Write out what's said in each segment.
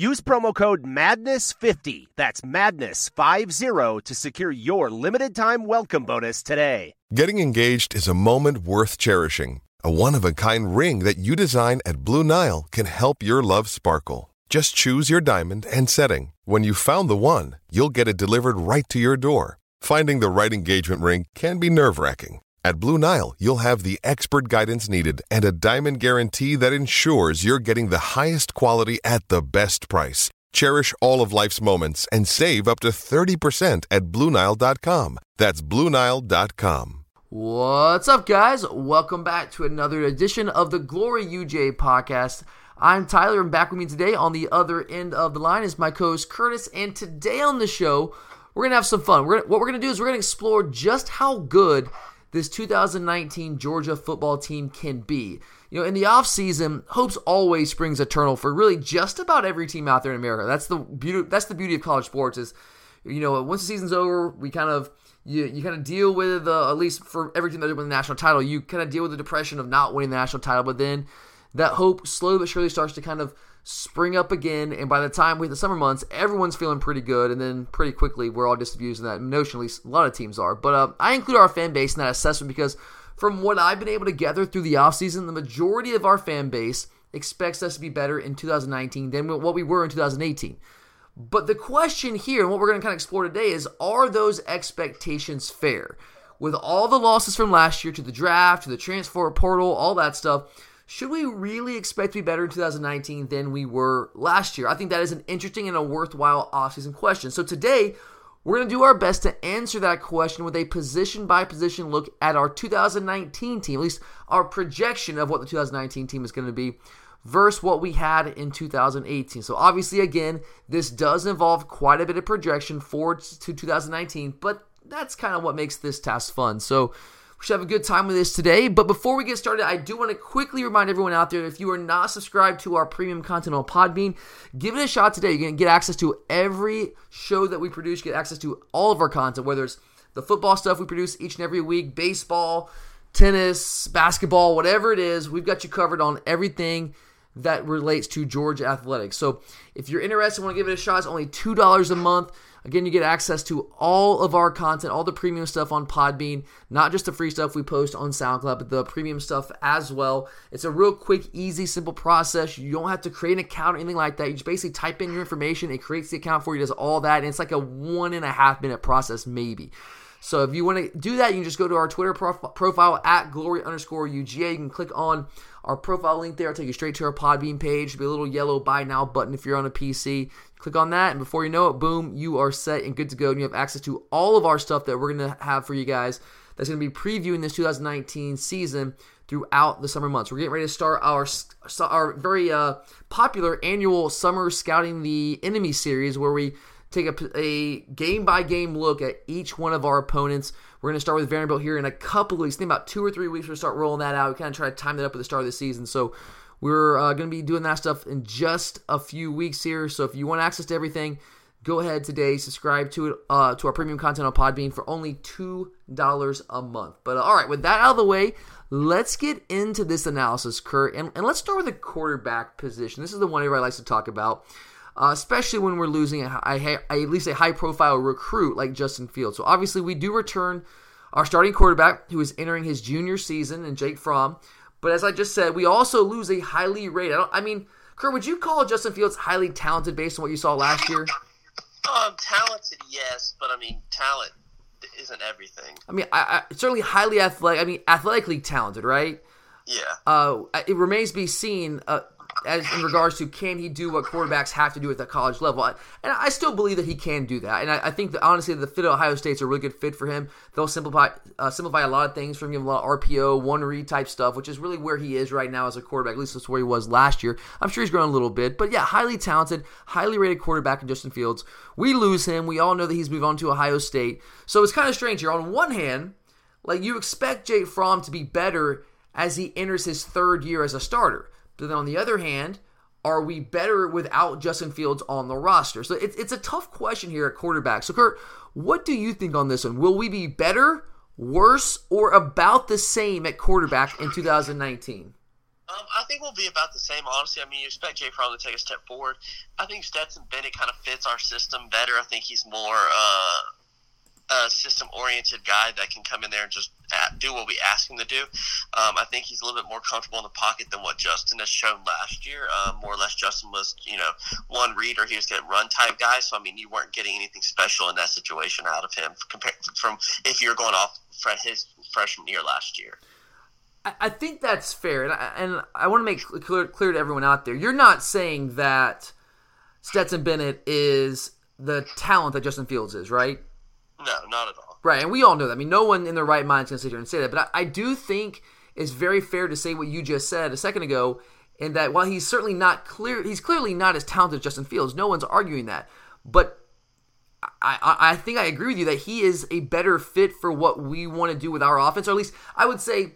Use promo code MADNESS50, that's MADNESS50, to secure your limited time welcome bonus today. Getting engaged is a moment worth cherishing. A one of a kind ring that you design at Blue Nile can help your love sparkle. Just choose your diamond and setting. When you've found the one, you'll get it delivered right to your door. Finding the right engagement ring can be nerve wracking. At Blue Nile, you'll have the expert guidance needed and a diamond guarantee that ensures you're getting the highest quality at the best price. Cherish all of life's moments and save up to 30% at BlueNile.com. That's BlueNile.com. What's up, guys? Welcome back to another edition of the Glory UGA podcast. I'm Tyler, and back with me today on the other end of the line is my co host Curtis. And today on the show, we're going to have some fun. We're what we're going to do is we're going to explore just how good this 2019 Georgia football team can be. You know, in the offseason, hopes always springs eternal for really just about every team out there in America. That's the beauty that's the beauty of college sports is you know, once the season's over, we kind of you, you kind of deal with uh, at least for every team that wins the national title, you kind of deal with the depression of not winning the national title, but then that hope slowly but surely starts to kind of spring up again, and by the time we hit the summer months, everyone's feeling pretty good, and then pretty quickly we're all disabused in that notion. At least a lot of teams are. But uh, I include our fan base in that assessment because from what I've been able to gather through the offseason, the majority of our fan base expects us to be better in 2019 than what we were in 2018. But the question here, and what we're going to kind of explore today, is are those expectations fair? With all the losses from last year to the draft, to the transfer portal, all that stuff, should we really expect to be better in 2019 than we were last year? I think that is an interesting and a worthwhile offseason question. So today, we're going to do our best to answer that question with a position by position look at our 2019 team, at least our projection of what the 2019 team is going to be versus what we had in 2018. So obviously, again, this does involve quite a bit of projection forward to 2019, but that's kind of what makes this task fun. So we should have a good time with this today. But before we get started, I do want to quickly remind everyone out there if you are not subscribed to our premium content on Podbean, give it a shot today. You're going to get access to every show that we produce, get access to all of our content, whether it's the football stuff we produce each and every week, baseball, tennis, basketball, whatever it is, we've got you covered on everything that relates to Georgia athletics. So if you're interested, want to give it a shot, it's only $2 a month. Again, you get access to all of our content, all the premium stuff on Podbean, not just the free stuff we post on SoundCloud, but the premium stuff as well. It's a real quick, easy, simple process. You don't have to create an account or anything like that. You just basically type in your information, it creates the account for you, does all that, and it's like a one and a half minute process, maybe. So if you want to do that, you can just go to our Twitter prof- profile at glory underscore UGA. You can click on our profile link there. I'll take you straight to our Podbean page. There'll be a little yellow buy now button if you're on a PC. Click on that, and before you know it, boom, you are set and good to go. And you have access to all of our stuff that we're going to have for you guys that's going to be previewing this 2019 season throughout the summer months. We're getting ready to start our our very uh, popular annual summer scouting the enemy series where we take a, a game by game look at each one of our opponents. We're going to start with Vanderbilt here in a couple of weeks. think about two or three weeks, we'll start rolling that out. We kind of try to time that up with the start of the season. So we're uh, going to be doing that stuff in just a few weeks here. So if you want access to everything, go ahead today, subscribe to it uh, to our premium content on Podbean for only two dollars a month. But uh, all right, with that out of the way, let's get into this analysis, Kurt, and, and let's start with the quarterback position. This is the one everybody likes to talk about uh, especially when we're losing a, a, a, at least a high profile recruit like Justin Fields. So obviously, we do return our starting quarterback who is entering his junior season, and Jake Fromm. But as I just said, we also lose a highly rated. I, I mean, Kurt, would you call Justin Fields highly talented based on what you saw last year? Um, talented, yes, but I mean, talent isn't everything. I mean, I, I, certainly highly athletic. I mean, athletically talented, right? Yeah. Uh, it remains to be seen. Uh, as in regards to can he do what quarterbacks have to do at the college level. And I still believe that he can do that. And I, I think that honestly, the fit at Ohio State's a really good fit for him. They'll simplify uh, simplify a lot of things for him, a lot of RPO, one read type stuff, which is really where he is right now as a quarterback. At least that's where he was last year. I'm sure he's grown a little bit, but yeah, highly talented, highly rated quarterback in Justin Fields. We lose him. We all know that he's moved on to Ohio State. So it's kind of strange here. On one hand, like you expect Jay Fromm to be better as he enters his third year as a starter. But then on the other hand, are we better without Justin Fields on the roster? So it's, it's a tough question here at quarterback. So, Kurt, what do you think on this one? Will we be better, worse, or about the same at quarterback in 2019? Um, I think we'll be about the same, honestly. I mean, you expect Jay Fromm to take a step forward. I think Stetson Bennett kind of fits our system better. I think he's more uh, a system oriented guy that can come in there and just do what we ask him to do. Um, I think he's a little bit more comfortable in the pocket than what Justin has shown last year. Um, more or less, Justin was, you know, one reader. He was getting run type guy. So, I mean, you weren't getting anything special in that situation out of him compared from if you're going off his freshman year last year. I think that's fair, and I, and I want to make clear, clear to everyone out there: you're not saying that Stetson Bennett is the talent that Justin Fields is, right? No, not at all. Right, and we all know that. I mean, no one in their right mind is going to sit here and say that. But I, I, do think it's very fair to say what you just said a second ago, in that while he's certainly not clear, he's clearly not as talented as Justin Fields. No one's arguing that. But I, I, I think I agree with you that he is a better fit for what we want to do with our offense, or at least I would say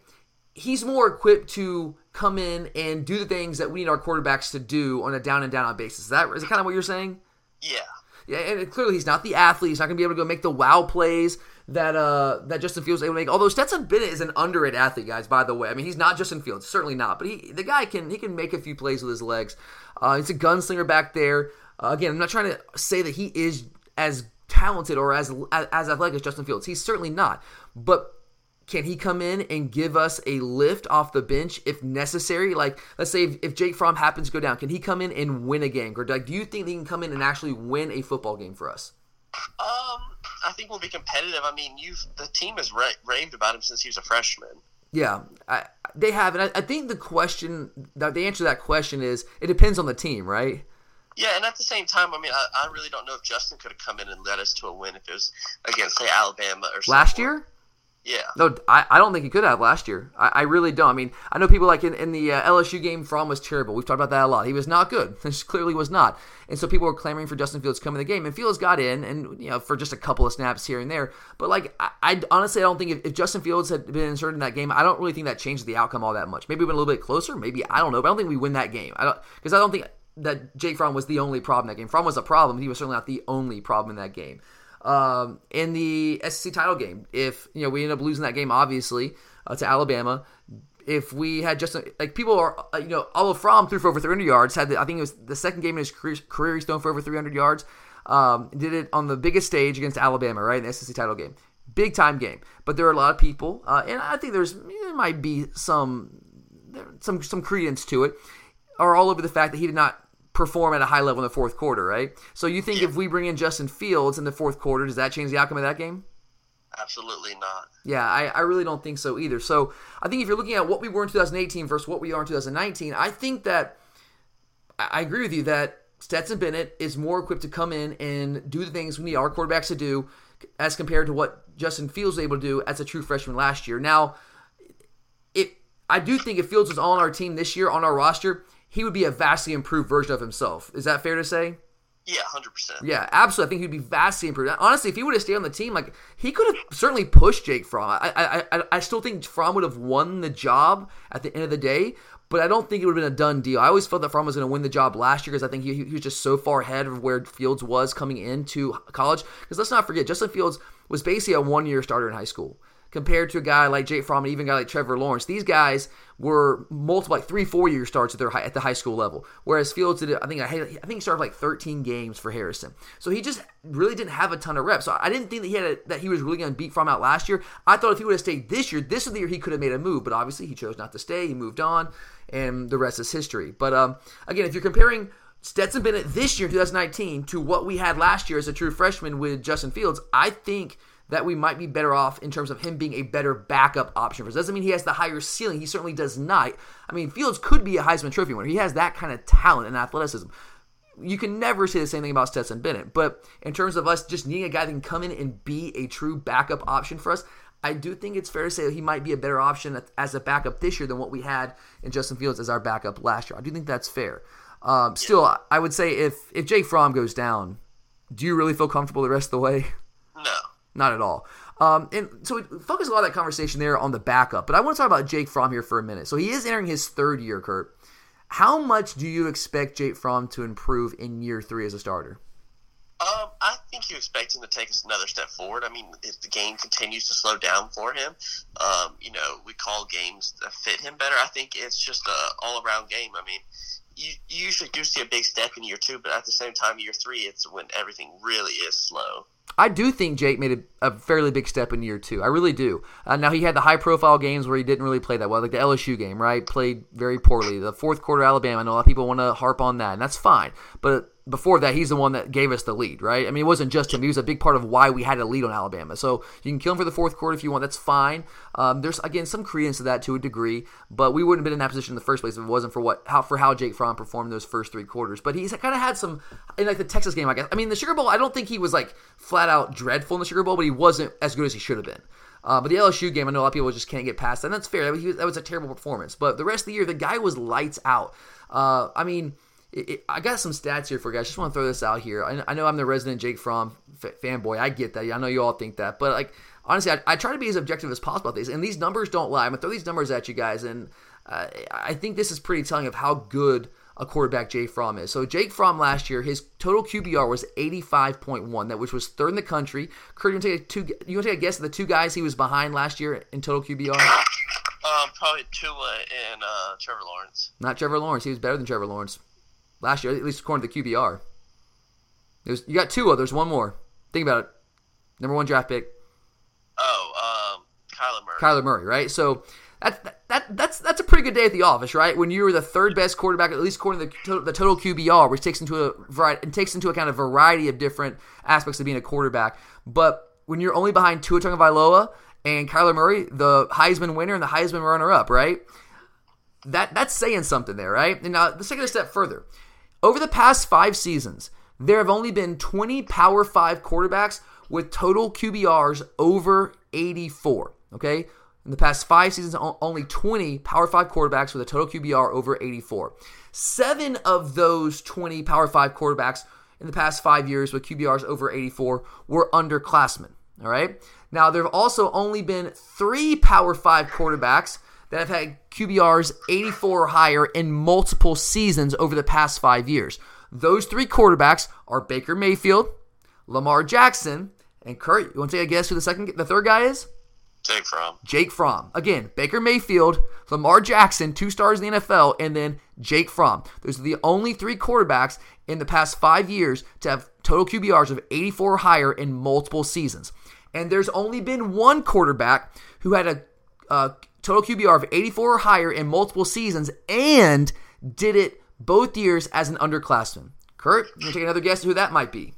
he's more equipped to come in and do the things that we need our quarterbacks to do on a down and down on basis. Is that is that kind of what you're saying? Yeah. Yeah, and clearly he's not the athlete. He's not going to be able to go make the wow plays that uh that Justin Fields able to make. Although Stetson Bennett is an underrated athlete, guys. By the way, I mean he's not Justin Fields, certainly not. But he the guy can he can make a few plays with his legs. Uh, he's a gunslinger back there. Uh, again, I'm not trying to say that he is as talented or as as athletic as Justin Fields. He's certainly not. But can he come in and give us a lift off the bench if necessary? Like, let's say if, if Jake Fromm happens to go down, can he come in and win a game? Or like, do you think he can come in and actually win a football game for us? Um, I think we'll be competitive. I mean, you the team has ra- raved about him since he was a freshman. Yeah, I, they have, and I, I think the question, the answer to that question is it depends on the team, right? Yeah, and at the same time, I mean, I, I really don't know if Justin could have come in and led us to a win if it was against, say, Alabama or last year. Yeah. No, I, I don't think he could have last year. I, I really don't. I mean, I know people like in, in the uh, LSU game, Fromm was terrible. We've talked about that a lot. He was not good. This clearly was not. And so people were clamoring for Justin Fields to come in the game. And Fields got in, and you know, for just a couple of snaps here and there. But like, I, I honestly, I don't think if, if, Justin Fields had been inserted in that game, I don't really think that changed the outcome all that much. Maybe we went a little bit closer. Maybe I don't know. But I don't think we win that game. I don't because I don't think that Jake Fromm was the only problem in that game. Fromm was a problem. He was certainly not the only problem in that game um, in the SEC title game. If you know we end up losing that game, obviously uh, to Alabama. If we had just like people are, uh, you know, Oliver Fromm threw for over 300 yards. Had the, I think it was the second game in his career, career he's thrown for over 300 yards. Um, did it on the biggest stage against Alabama, right in the SEC title game, big time game. But there are a lot of people, uh, and I think there's there might be some some some credence to it, are all over the fact that he did not perform at a high level in the fourth quarter, right? So you think yeah. if we bring in Justin Fields in the fourth quarter, does that change the outcome of that game? Absolutely not. Yeah, I, I really don't think so either. So I think if you're looking at what we were in 2018 versus what we are in 2019, I think that I agree with you that Stetson Bennett is more equipped to come in and do the things we need our quarterbacks to do as compared to what Justin Fields was able to do as a true freshman last year. Now, it I do think if Fields was on our team this year on our roster, he would be a vastly improved version of himself. Is that fair to say? Yeah, hundred percent. Yeah, absolutely. I think he'd be vastly improved. Honestly, if he would have stayed on the team, like he could have certainly pushed Jake Fromm. I, I, I, I still think Fromm would have won the job at the end of the day, but I don't think it would have been a done deal. I always felt that Fromm was going to win the job last year because I think he, he was just so far ahead of where Fields was coming into college. Because let's not forget, Justin Fields was basically a one-year starter in high school compared to a guy like Jake Fromm and even a guy like Trevor Lawrence. These guys were multiple, like three, four year starts at their high, at the high school level. Whereas Fields did, I think, I think he started like 13 games for Harrison. So he just really didn't have a ton of reps. So I didn't think that he had a, that he was really going to beat Fromm out last year. I thought if he would have stayed this year, this is the year he could have made a move. But obviously he chose not to stay. He moved on, and the rest is history. But um, again, if you're comparing Stetson Bennett this year, 2019, to what we had last year as a true freshman with Justin Fields, I think that we might be better off in terms of him being a better backup option for us. Doesn't mean he has the higher ceiling. He certainly does not. I mean, Fields could be a Heisman Trophy winner. He has that kind of talent and athleticism. You can never say the same thing about Stetson Bennett. But in terms of us just needing a guy that can come in and be a true backup option for us, I do think it's fair to say that he might be a better option as a backup this year than what we had in Justin Fields as our backup last year. I do think that's fair. Um, still, I would say if if Jake Fromm goes down, do you really feel comfortable the rest of the way? No, not at all. Um, and so we focus a lot of that conversation there on the backup, but I want to talk about Jake Fromm here for a minute. So he is entering his third year, Kurt. How much do you expect Jake Fromm to improve in year three as a starter? Um, I think you expect him to take us another step forward. I mean, if the game continues to slow down for him, um, you know, we call games that fit him better. I think it's just a all around game. I mean, you, you usually do see a big step in year two, but at the same time, year three, it's when everything really is slow. I do think Jake made a, a, fairly big step in year two. I really do. Uh, now he had the high profile games where he didn't really play that well, like the LSU game, right? Played very poorly. The fourth quarter Alabama. I know a lot of people want to harp on that, and that's fine. But before that, he's the one that gave us the lead, right? I mean, it wasn't just him; he was a big part of why we had a lead on Alabama. So you can kill him for the fourth quarter if you want. That's fine. Um, there's again some credence to that to a degree, but we wouldn't have been in that position in the first place if it wasn't for what how for how Jake Fromm performed those first three quarters. But he's kind of had some in like the Texas game, I guess. I mean, the Sugar Bowl, I don't think he was like flat out dreadful in the Sugar Bowl, but he wasn't as good as he should have been. Uh, but the LSU game, I know a lot of people just can't get past that. And that's fair. That was, that was, a terrible performance. But the rest of the year, the guy was lights out. Uh, I mean, it, it, I got some stats here for you guys. Just want to throw this out here. I, I know I'm the resident Jake Fromm f- fanboy. I get that. I know you all think that. But, like, honestly, I, I, try to be as objective as possible about these. And these numbers don't lie. I'm going to throw these numbers at you guys. And uh, I think this is pretty telling of how good a quarterback Jake Fromm is. So Jake Fromm last year, his total QBR was 85.1, that which was third in the country. Kurt, you want to take a, two, you want to take a guess at the two guys he was behind last year in total QBR? Um, probably Tua and uh, Trevor Lawrence. Not Trevor Lawrence. He was better than Trevor Lawrence last year, at least according to the QBR. There's, you got two There's one more. Think about it. Number one draft pick. Oh, um, Kyler Murray. Kyler Murray, right? So that, that that's that's a pretty good day at the office, right? When you were the third best quarterback, at least according to the total, the total QBR, which takes into a variety and takes into account a variety of different aspects of being a quarterback. But when you're only behind Tua Tagovailoa and Kyler Murray, the Heisman winner and the Heisman runner-up, right? That that's saying something there, right? And now let's take it a step further. Over the past five seasons, there have only been 20 Power Five quarterbacks with total QBRs over 84. Okay, in the past five seasons, only 20 Power 5 quarterbacks with a total QBR over 84. Seven of those 20 Power 5 quarterbacks in the past five years with QBRs over 84 were underclassmen. All right. Now, there have also only been three Power 5 quarterbacks that have had QBRs 84 or higher in multiple seasons over the past five years. Those three quarterbacks are Baker Mayfield, Lamar Jackson, and Kurt. You want to take a guess who the second, the third guy is? Jake Fromm. Jake Fromm. Again, Baker Mayfield, Lamar Jackson, two stars in the NFL, and then Jake Fromm. Those are the only three quarterbacks in the past five years to have total QBRs of 84 or higher in multiple seasons. And there's only been one quarterback who had a, a total QBR of 84 or higher in multiple seasons and did it both years as an underclassman. Kurt, you take another guess who that might be?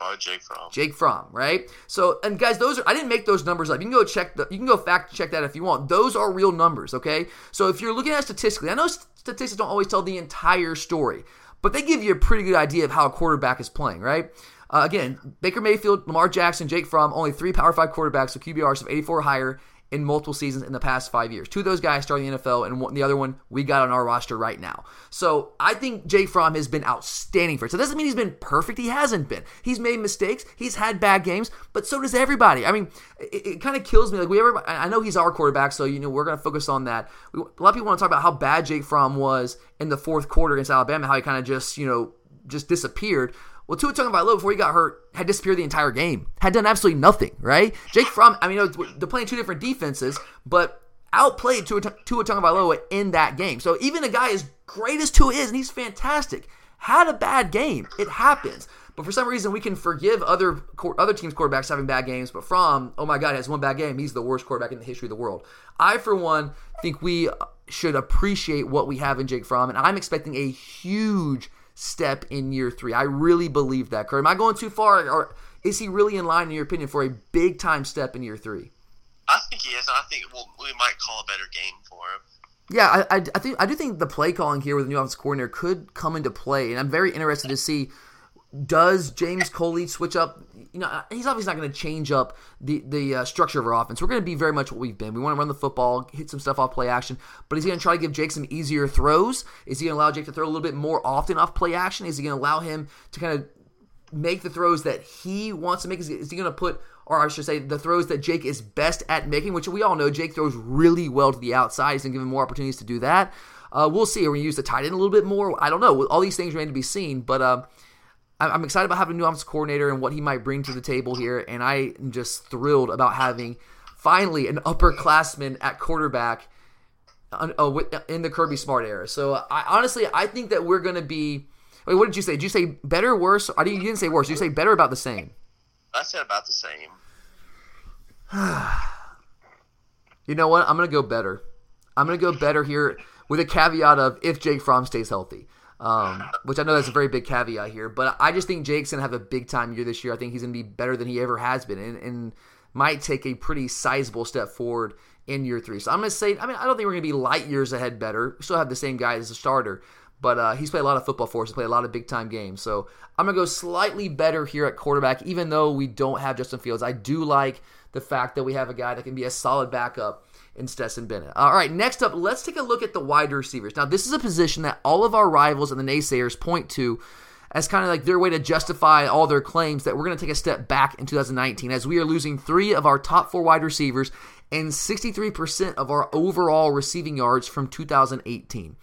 Oh, Jake Fromm. Jake Fromm, right? So, and guys, those are I didn't make those numbers up. You can go check the, you can go fact check that if you want. Those are real numbers, okay? So if you're looking at statistically, I know statistics don't always tell the entire story, but they give you a pretty good idea of how a quarterback is playing, right? Uh, again, Baker Mayfield, Lamar Jackson, Jake Fromm, only three Power Five quarterbacks with QBRs of 84 or higher in multiple seasons in the past five years. Two of those guys starting the NFL, and one, the other one we got on our roster right now. So I think Jay Fromm has been outstanding for it. So it doesn't mean he's been perfect. He hasn't been. He's made mistakes. He's had bad games, but so does everybody. I mean, it, it kind of kills me. Like we ever, I know he's our quarterback, so you know we're going to focus on that. We, a lot of people want to talk about how bad Jay Fromm was in the fourth quarter against Alabama, how he kind of just you know just disappeared. Well, Tua Tagovailoa before he got hurt had disappeared the entire game, had done absolutely nothing. Right? Jake Fromm. I mean, they're playing two different defenses, but outplayed Tua, Tua Tagovailoa in that game. So even a guy as great as Tua is, and he's fantastic, had a bad game. It happens. But for some reason, we can forgive other other teams' quarterbacks having bad games. But Fromm, oh my God, has one bad game. He's the worst quarterback in the history of the world. I, for one, think we should appreciate what we have in Jake Fromm, and I'm expecting a huge step in year three. I really believe that. Kurt, am I going too far, or is he really in line, in your opinion, for a big time step in year three? I think he is. I think well, we might call a better game for him. Yeah, I, I, I, think I do think the play calling here with the new offensive coordinator could come into play, and I'm very interested to see does James Coley switch up? You know, he's obviously not going to change up the the uh, structure of our offense. We're going to be very much what we've been. We want to run the football, hit some stuff off play action, but is he going to try to give Jake some easier throws? Is he going to allow Jake to throw a little bit more often off play action? Is he going to allow him to kind of make the throws that he wants to make? Is he, is he going to put or I should say, the throws that Jake is best at making, which we all know Jake throws really well to the outside. He's going to give him more opportunities to do that. Uh, we'll see. Are we use the tight end a little bit more? I don't know. All these things remain to be seen, but uh, I'm excited about having a new offensive coordinator and what he might bring to the table here. And I am just thrilled about having finally an upperclassman at quarterback uh, in the Kirby Smart era. So I, honestly, I think that we're going to be. Wait, what did you say? Did you say better, worse? I didn't, you didn't say worse. Did you say better, about the same? I said about the same. you know what? I'm going to go better. I'm going to go better here with a caveat of if Jake Fromm stays healthy. Um, which I know that's a very big caveat here, but I just think Jake's gonna have a big time year this year. I think he's gonna be better than he ever has been, and, and might take a pretty sizable step forward in year three. So I'm gonna say, I mean, I don't think we're gonna be light years ahead better. We still have the same guy as a starter, but uh, he's played a lot of football for us. He's played a lot of big time games. So I'm gonna go slightly better here at quarterback, even though we don't have Justin Fields. I do like the fact that we have a guy that can be a solid backup in Stetson Bennett. All right, next up, let's take a look at the wide receivers. Now, this is a position that all of our rivals and the naysayers point to as kind of like their way to justify all their claims that we're going to take a step back in 2019 as we are losing three of our top four wide receivers and 63% of our overall receiving yards from 2018.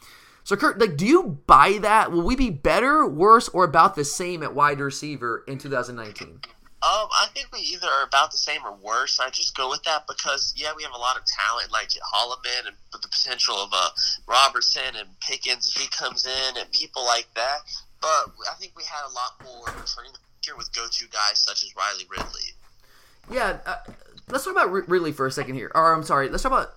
So, Kurt, like, do you buy that? Will we be better, worse, or about the same at wide receiver in 2019? Um, I think we either are about the same or worse. I just go with that because yeah, we have a lot of talent like Holloman and the potential of uh, Robertson and Pickens if he comes in and people like that. But I think we had a lot more returning here with go-to guys such as Riley Ridley. Yeah, uh, let's talk about Ridley for a second here. Or I'm sorry, let's talk about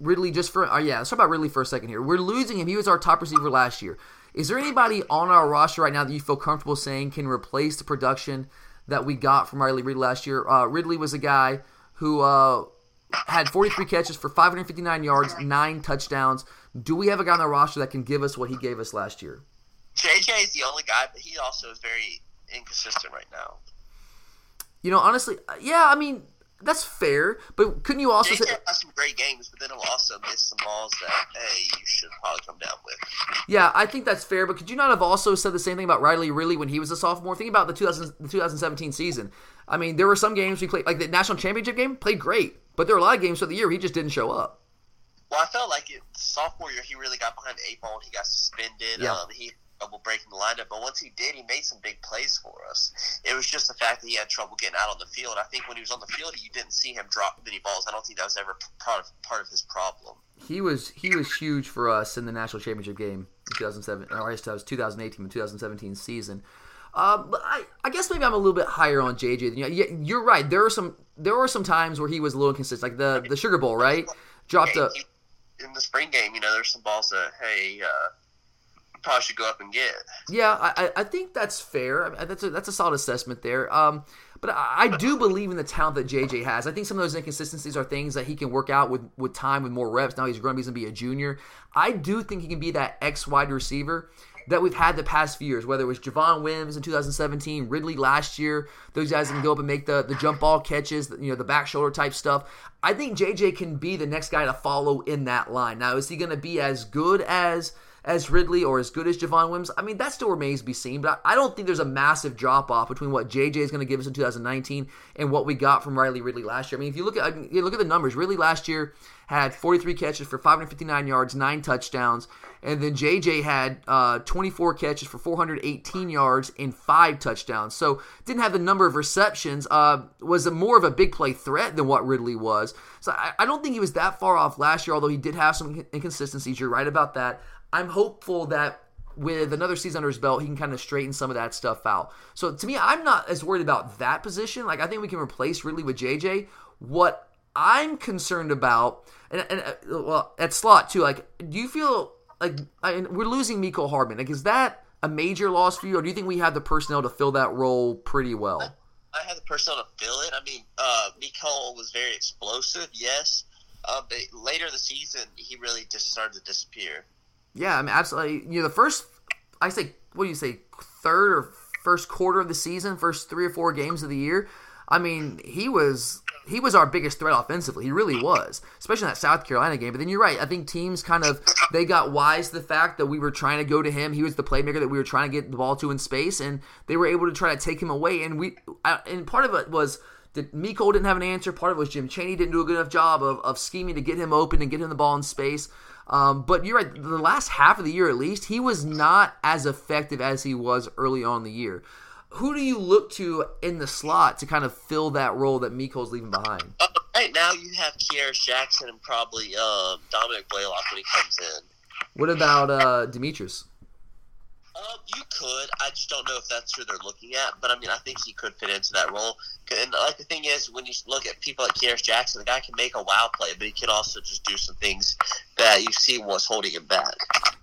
Ridley just for. Uh, yeah, let's talk about Ridley for a second here. We're losing him. He was our top receiver last year. Is there anybody on our roster right now that you feel comfortable saying can replace the production? That we got from Riley Ridley last year. Uh, Ridley was a guy who uh, had 43 catches for 559 yards, nine touchdowns. Do we have a guy on the roster that can give us what he gave us last year? JJ is the only guy, but he also is very inconsistent right now. You know, honestly, yeah, I mean, that's fair, but couldn't you also say has some great games, but then he'll also miss some balls that hey, you should probably come down with. Yeah, I think that's fair, but could you not have also said the same thing about Riley Ridley when he was a sophomore? Think about the 2000, the 2017 season. I mean, there were some games we played, like the national championship game, played great, but there were a lot of games for the year he just didn't show up. Well, I felt like it, sophomore year he really got behind the eight ball and he got suspended. Yeah. Um, he trouble breaking the lineup, but once he did, he made some big plays for us. It was just the fact that he had trouble getting out on the field. I think when he was on the field, you didn't see him drop many balls. I don't think that was ever part of, part of his problem. He was he was huge for us in the national championship game in 2007, or that was 2018 and 2017 season. Uh, but I, I guess maybe I'm a little bit higher on JJ than you. You're right. There were some there were some times where he was a little inconsistent, like the the Sugar Bowl, right? Dropped a in the spring game. You know, there's some balls that hey. Uh, probably should go up and get. Yeah, I, I think that's fair. That's a, that's a solid assessment there. Um, but I, I, do believe in the talent that JJ has. I think some of those inconsistencies are things that he can work out with, with time, with more reps. Now he's going to be a junior. I do think he can be that X wide receiver that we've had the past few years, whether it was Javon Wims in 2017, Ridley last year. Those guys can go up and make the, the jump ball catches, you know, the back shoulder type stuff. I think JJ can be the next guy to follow in that line. Now, is he going to be as good as – as Ridley or as good as Javon Wims, I mean, that still remains to be seen. But I don't think there's a massive drop off between what JJ is going to give us in 2019 and what we got from Riley Ridley last year. I mean, if you look at you look at the numbers, Ridley last year had 43 catches for 559 yards, nine touchdowns, and then JJ had uh, 24 catches for 418 yards and five touchdowns. So didn't have the number of receptions. Uh, was a more of a big play threat than what Ridley was. So I, I don't think he was that far off last year, although he did have some inconsistencies. You're right about that. I'm hopeful that with another season under his belt, he can kind of straighten some of that stuff out. So to me, I'm not as worried about that position. Like I think we can replace Ridley with JJ. What I'm concerned about, and, and uh, well, at slot too. Like, do you feel like I we're losing Mecole Hardman? Like, is that a major loss for you, or do you think we have the personnel to fill that role pretty well? I have the personnel to fill it. I mean, uh, Mecole was very explosive, yes, uh, but later in the season, he really just started to disappear. Yeah, I mean, absolutely. You know, the first, I say, what do you say, third or first quarter of the season, first three or four games of the year. I mean, he was he was our biggest threat offensively. He really was, especially in that South Carolina game. But then you're right. I think teams kind of they got wise to the fact that we were trying to go to him. He was the playmaker that we were trying to get the ball to in space, and they were able to try to take him away. And we and part of it was that Mecole didn't have an answer. Part of it was Jim Chaney didn't do a good enough job of, of scheming to get him open and get him the ball in space. Um, but you're right. The last half of the year, at least, he was not as effective as he was early on in the year who do you look to in the slot to kind of fill that role that Mecole's leaving behind? Uh, right now, you have Kearis Jackson and probably uh, Dominick Blaylock when he comes in. What about uh, Demetrius? Um, you could. I just don't know if that's who they're looking at. But I mean, I think he could fit into that role. And like the thing is, when you look at people like Kearis Jackson, the guy can make a wow play, but he can also just do some things that you see what's holding him back.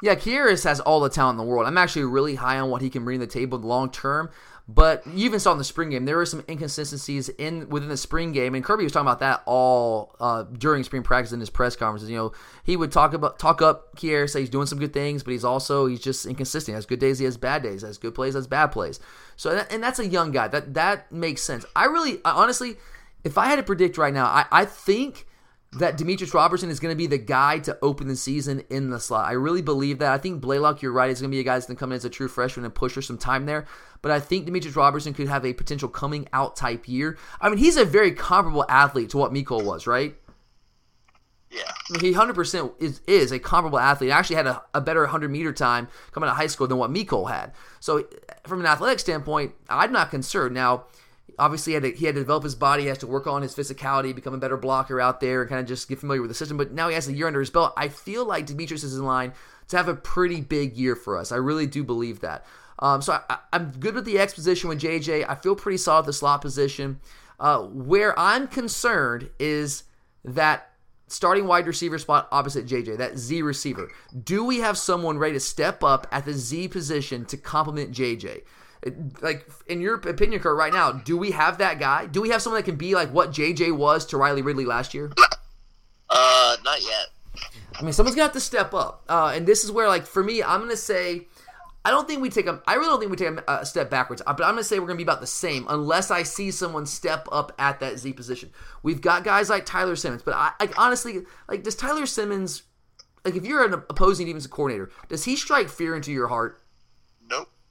Yeah, Kearis has all the talent in the world. I'm actually really high on what he can bring to the table long term. But you even saw in the spring game there were some inconsistencies in within the spring game, and Kirby was talking about that all uh, during spring practice in his press conferences. You know, he would talk about talk up Kier, say he's doing some good things, but he's also he's just inconsistent. He has good days, he has bad days, he has good plays, has bad plays. So and that's a young guy. That that makes sense. I really, honestly, if I had to predict right now, I, I think that Demetrius Robertson is going to be the guy to open the season in the slot. I really believe that. I think Blaylock, you're right, is going to be a guy that's going to come in as a true freshman and push for some time there. But I think Demetrius Robertson could have a potential coming out type year. I mean, he's a very comparable athlete to what Mecole was, right? Yeah. He 100% is, is a comparable athlete. Actually had a, a better 100 meter time coming out of high school than what Mecole had. So, from an athletic standpoint, I'm not concerned. Now, obviously he had, to, he had to develop his body, he has to work on his physicality, become a better blocker out there, and kind of just get familiar with the system. But now he has a year under his belt. I feel like Demetrius is in line to have a pretty big year for us. I really do believe that. Um, so I, am good with the X position with JJ. I feel pretty solid at the slot position. Uh, where I'm concerned is that starting wide receiver spot opposite JJ, that Z receiver. Do we have someone ready to step up at the Z position to complement JJ? Like in your opinion, Kurt, right now, do we have that guy? Do we have someone that can be like what JJ was to Riley Ridley last year? Uh, not yet. I mean, someone's gonna have to step up, uh, and this is where, like, for me, I'm gonna say, I don't think we take a, I really don't think we take a, a step backwards, uh, but I'm gonna say we're gonna be about the same unless I see someone step up at that Z position. We've got guys like Tyler Simmons, but I, like, honestly, like, does Tyler Simmons, like, if you're an opposing defensive coordinator, does he strike fear into your heart?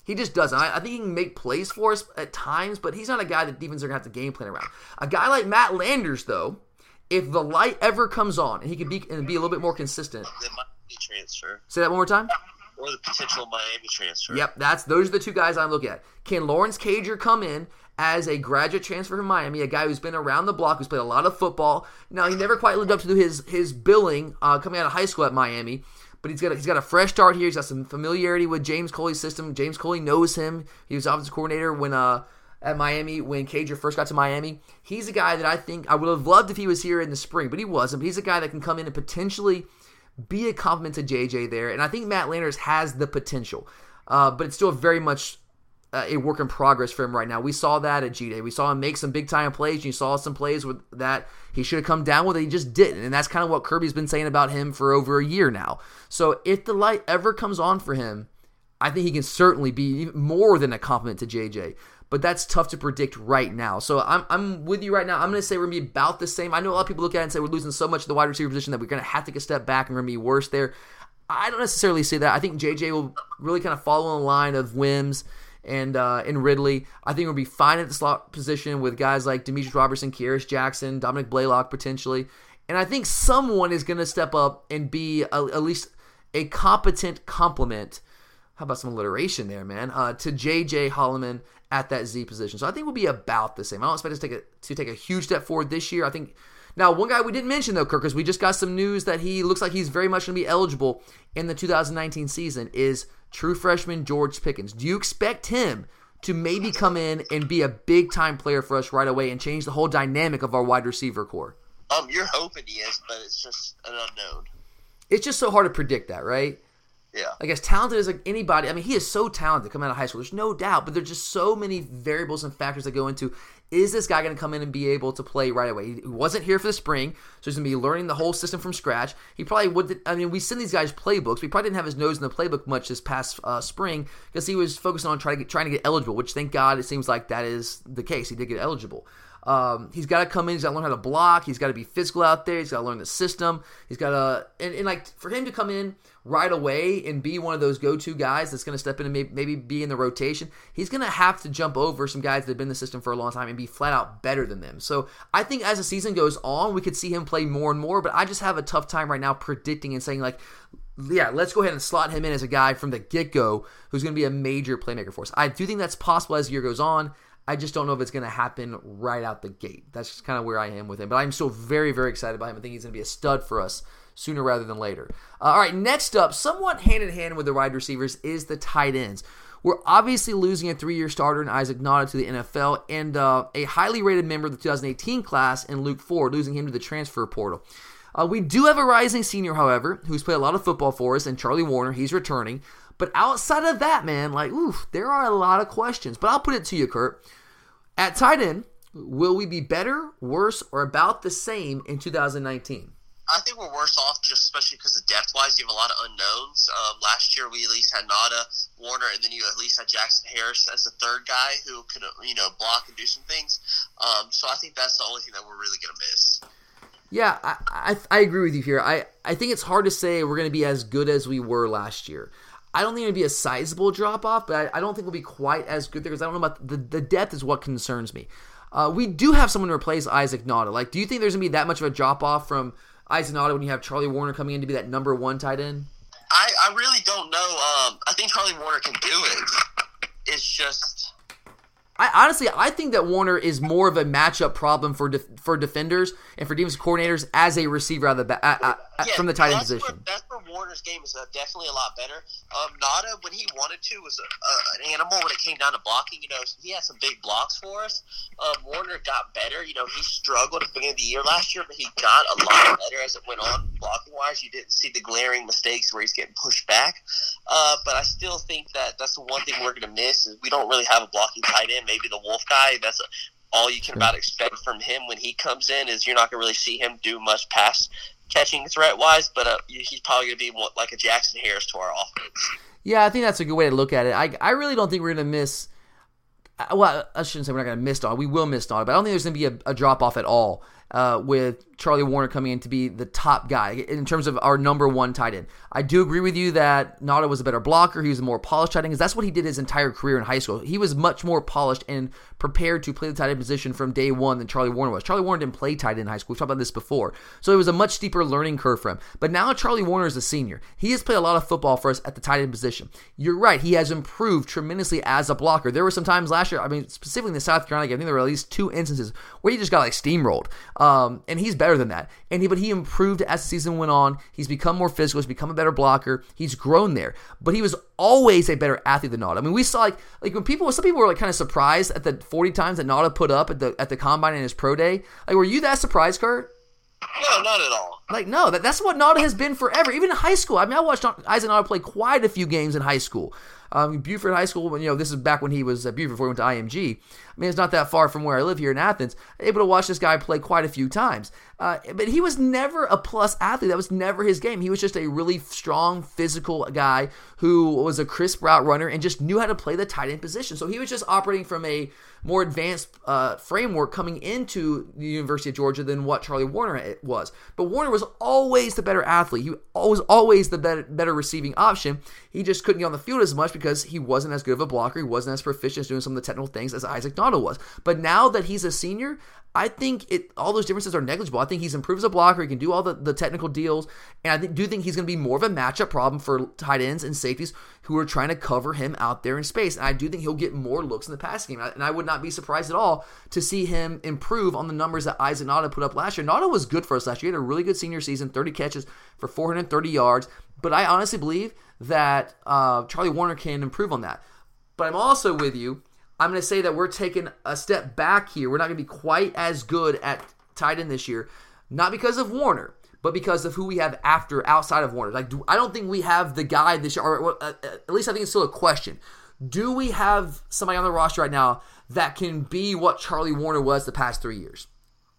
He just doesn't. I, I, think he can make plays for us at times, but he's not a guy that defense are going to have to game plan around. A guy like Matt Landers, though, if the light ever comes on and he can be and be a little bit more consistent. The Miami transfer. Say that one more time. Or the potential Miami transfer. Yep, that's those are the two guys I'm looking at. Can Lawrence Cager come in as a graduate transfer from Miami, a guy who's been around the block, who's played a lot of football? Now he never quite lived up to his his billing uh, coming out of high school at Miami but he's got a, he's got a fresh start here. He's got some familiarity with James Coley's system. James Coley knows him. He was offensive coordinator when uh at Miami when Cager first got to Miami. He's a guy that I think I would have loved if he was here in the spring, but he wasn't. But he's a guy that can come in and potentially be a compliment to JJ there, and I think Matt Landers has the potential. Uh, but it's still very much uh, a work in progress for him right now. We saw that at G Day. We saw him make some big time plays. And you saw some plays with that he should have come down with. It. He just didn't, and that's kind of what Kirby's been saying about him for over a year now. So if the light ever comes on for him, I think he can certainly be more than a compliment to JJ. But that's tough to predict right now. So I'm, I'm with you right now. I'm going to say we're going to be about the same. I know a lot of people look at it and say we're losing so much of the wide receiver position that we're going to have to take a step back and we're going to be worse there. I don't necessarily see that. I think JJ will really kind of follow in the line of Wims and uh, Ridley. I think we'll be fine at the slot position with guys like Demetrius Robertson, Kearis Jackson, Dominick Blaylock potentially. And I think someone is going to step up and be a, at least a competent complement. How about some alliteration there, man? Uh, to J.J. Holloman at that Z position. So I think we'll be about the same. I don't expect us to take a, to take a huge step forward this year. I think now, one guy we didn't mention though, Kirk, because we just got some news that he looks like he's very much going to be eligible in the 2019 season is true freshman George Pickens. Do you expect him to maybe come in and be a big time player for us right away and change the whole dynamic of our wide receiver corps? Um, you're hoping he is, but it's just an unknown. It's just so hard to predict that, right? Yeah. Like as talented as like anybody. I mean, he is so talented coming out of high school. There's no doubt, but there's just so many variables and factors that go into is this guy going to come in and be able to play right away? He wasn't here for the spring, so he's going to be learning the whole system from scratch. He probably would. I mean, we send these guys playbooks. We probably didn't have his nose in the playbook much this past uh, spring because he was focusing on trying to get trying to get eligible. Which thank God it seems like that is the case. He did get eligible. Um, he's got to come in. He's got to learn how to block. He's got to be physical out there. He's got to learn the system. He's got to and, and like for him to come in right away and be one of those go-to guys that's going to step in and maybe, be in the rotation, he's going to have to jump over some guys that have been in the system for a long time and be flat out better than them. So I think as the season goes on, we could see him play more and more. But I just have a tough time right now predicting and saying like yeah, let's go ahead and slot him in as a guy from the get go who's going to be a major playmaker for us. I do think that's possible as the year goes on. I just don't know if it's going to happen right out the gate. That's just kind of where I am with him. But I'm still very, very excited about him. I think he's going to be a stud for us sooner rather than later. Uh, all right, next up, somewhat hand in hand with the wide receivers, is the tight ends. We're obviously losing a three year starter in Isaac Nauta to the NFL and uh, a highly rated member of the 2018 class in Luke Ford, losing him to the transfer portal. Uh, we do have a rising senior, however, who's played a lot of football for us, and Charlie Woerner, He's returning. But outside of that, man, like, oof, there are a lot of questions. But I'll put it to you, Kurt. At tight end, will we be better, worse, or about the same in 2019? I think we're worse off just especially because of depth wise. You have a lot of unknowns. Um, last year we at least had Nauta, Woerner, and then you at least had Jackson Harris as the third guy who could you know block and do some things. Um, so I think that's the only thing that we're really going to miss. Yeah, I, I, I agree with you here. I, I think it's hard to say we're going to be as good as we were last year. I don't think it'd be a sizable drop off, but I, I, don't think we'll be quite as good there because I don't know about the, the depth is what concerns me. Uh, we do have someone to replace Isaac Nauta. Like, do you think there's gonna be that much of a drop off from Isaac Nauta when you have Charlie Woerner coming in to be that number one tight end? I, I really don't know. Um, I think Charlie Woerner can do it. It's just I honestly, I think that Woerner is more of a matchup problem for def- for defenders and for defensive coordinators as a receiver out of the uh, yeah, from the tight end position. Where, that's where Woerner's game is uh, definitely a lot better. Um, Nauta, when he wanted to, was a, an animal when it came down to blocking. You know, he had some big blocks for us. Um, Woerner got better. You know, he struggled at the beginning of the year last year, but he got a lot better as it went on blocking wise. You didn't see the glaring mistakes where he's getting pushed back. Uh, but I still think that that's the one thing we're going to miss is we don't really have a blocking tight end. Maybe the Wolf guy. That's all you can about expect from him when he comes in. Is you're not going to really see him do much pass catching threat wise, but uh, he's probably going to be like a Jackson Harris to our offense. Yeah, I think that's a good way to look at it. I, I really don't think we're going to miss. Uh, well, I shouldn't say we're not going to miss on. We will miss on, but I don't think there's going to be a, a drop off at all uh, with Charlie Woerner coming in to be the top guy in terms of our number one tight end. I do agree with you that Nauta was a better blocker. He was a more polished tight end because that's what he did his entire career in high school. He was much more polished and prepared to play the tight end position from day one than Charlie Woerner was. Charlie Woerner didn't play tight end in high school. We've talked about this before. So it was a much steeper learning curve for him. But now Charlie Woerner is a senior. He has played a lot of football for us at the tight end position. You're right. He has improved tremendously as a blocker. There were some times last year, I mean, specifically in the South Carolina game, I think there were at least two instances where he just got like steamrolled. Um, and he's better than that. And he, but he improved as the season went on. He's become more physical. He's become a better blocker. He's grown there. But he was always a better athlete than Nauta. I mean, we saw like like when people, some people were like kind of surprised at the 40 times that Nauta put up at the at the combine in his pro day. Like, were you that surprised, Kurt? No, not at all. Like, no, that, that's what Nauta has been forever. Even in high school. I mean, I watched Isaac Nauta play quite a few games in high school. Um, Buford High School, you know, this is back when he was at Buford before he went to IMG. I mean, it's not that far from where I live here in Athens. Able to watch this guy play quite a few times. Uh, but he was never a plus athlete. That was never his game. He was just a really strong, physical guy who was a crisp route runner and just knew how to play the tight end position. So he was just operating from a more advanced uh, framework coming into the University of Georgia than what Charlie Woerner was. But Woerner was always the better athlete. He was always the better, better receiving option. He just couldn't get on the field as much because he wasn't as good of a blocker. He wasn't as proficient as doing some of the technical things as Isaac Donald was. But now that he's a senior, I think it all those differences are negligible. I think he's improved as a blocker. He can do all the, the technical deals. And I think, do think he's going to be more of a matchup problem for tight ends and safeties who are trying to cover him out there in space. And I do think he'll get more looks in the passing game. And I would not be surprised at all to see him improve on the numbers that Isaac Nauta put up last year. Nauta was good for us last year. He had a really good senior season, 30 catches for 430 yards. But I honestly believe that uh, Charlie Woerner can improve on that. But I'm also with you I'm going to say that we're taking a step back here. We're not going to be quite as good at tight end this year, not because of Woerner, but because of who we have after outside of Woerner. Like, do, I don't think we have the guy this year, or uh, at least I think it's still a question. Do we have somebody on the roster right now that can be what Charlie Woerner was the past three years?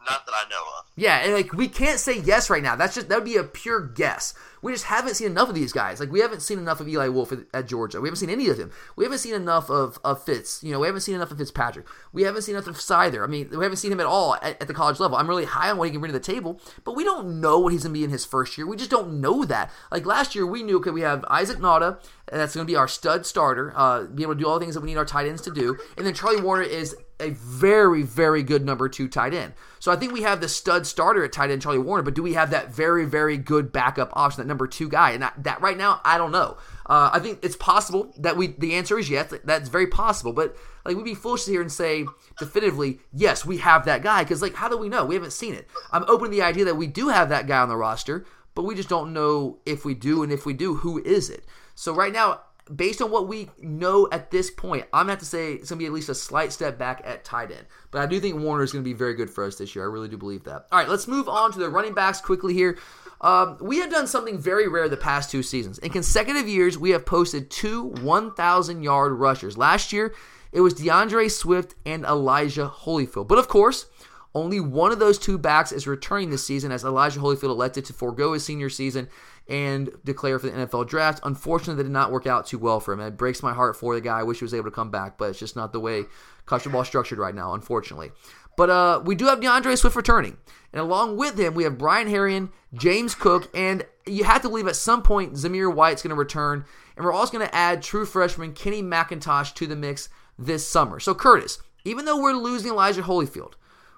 Not that I know of. Yeah, and like we can't say yes right now. That's just that would be a pure guess. We just haven't seen enough of these guys. Like we haven't seen enough of Eli Wolf at, at, Georgia. We haven't seen any of him. We haven't seen enough of, of Fitz. You know, we haven't seen enough of Fitzpatrick. We haven't seen enough of Seither. I mean, we haven't seen him at all at, at the college level. I'm really high on what he can bring to the table, but we don't know what he's gonna be in his first year. We just don't know that. Like last year, we knew okay, we have Isaac Nauta, and that's gonna be our stud starter, uh, be able to do all the things that we need our tight ends to do, and then Charlie Woerner is a very, very good number two tight end. So I think we have the stud starter at tight end, Charlie Woerner, but do we have that very, very good backup option, that number two guy? And that, right now, I don't know. Uh, I think it's possible that we. The answer is yes. That's very possible. But like we'd be foolish to here and say definitively yes, we have that guy because like how do we know? We haven't seen it. I'm open to the idea that we do have that guy on the roster, but we just don't know if we do, and if we do, who is it? So right now, based on what we know at this point, I'm gonna have to say it's gonna be at least a slight step back at tight end. But I do think Woerner is gonna be very good for us this year. I really do believe that. All right, let's move on to the running backs quickly here. Um, we have done something very rare the past two seasons. In consecutive years, we have posted two 1,000 yard rushers. Last year, it was D'Andre Swift and Elijah Holyfield. But of course, only one of those two backs is returning this season as Elijah Holyfield elected to forego his senior season and declare for the NFL draft. Unfortunately, that did not work out too well for him. It breaks my heart for the guy. I wish he was able to come back, but it's just not the way college football is structured right now, unfortunately. But uh, we do have D'Andre Swift returning. And along with him, we have Brian Herrien, James Cook, and you have to believe at some point Zamir White's going to return. And we're also going to add true freshman Kenny McIntosh to the mix this summer. So, Curtis, even though we're losing Elijah Holyfield,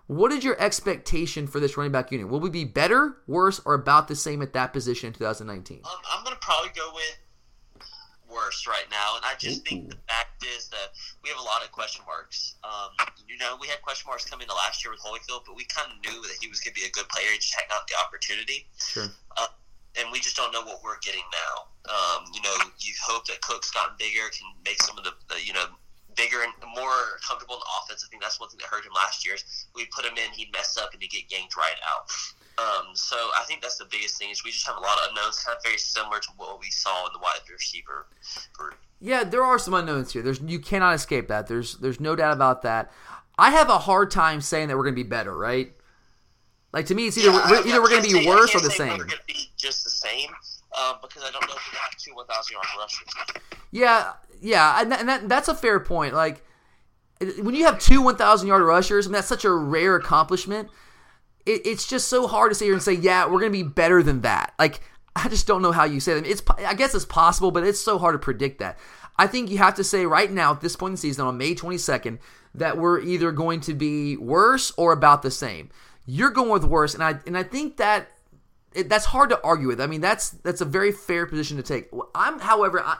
what is your expectation for this running back unit? Will we be better, worse, or about the same at that position in 2019? Um, I'm going to probably go with worse right now, and I just Ooh. think the fact is that we have a lot of question marks. Um, you know, we had question marks coming into last year with Holyfield, but we kind of knew that he was going to be a good player. He just hadn't the opportunity. Sure. Uh, and we just don't know what we're getting now. Um, you know, you hope that Cook's gotten bigger, can make some of the, the you know bigger and more comfortable in the offense. I think that's one thing that hurt him last year. Is we put him in, he'd mess up and he'd get yanked right out. Um, so I think that's the biggest thing is we just have a lot of unknowns, kind of very similar to what we saw in the wide receiver group. Yeah, there are some unknowns here. There's you cannot escape that. There's there's no doubt about that. I have a hard time saying that we're going to be better, right? Like to me, it's either yeah, we're, either we're going to be worse or the same. We're going to be just the same um, because I don't know if we have two 1,000 yard rushers. Yeah, yeah, and, that, and that, that's a fair point. Like when you have two 1,000 yard rushers, I mean that's such a rare accomplishment. It, it's just so hard to sit here and say, yeah, we're going to be better than that. Like I just don't know how you say them. It's I guess it's possible, but it's so hard to predict that. I think you have to say right now at this point in the season on May 22nd that we're either going to be worse or about the same. You're going with worse, and I and I think that it, that's hard to argue with. I mean, that's that's a very fair position to take. I'm, however, I,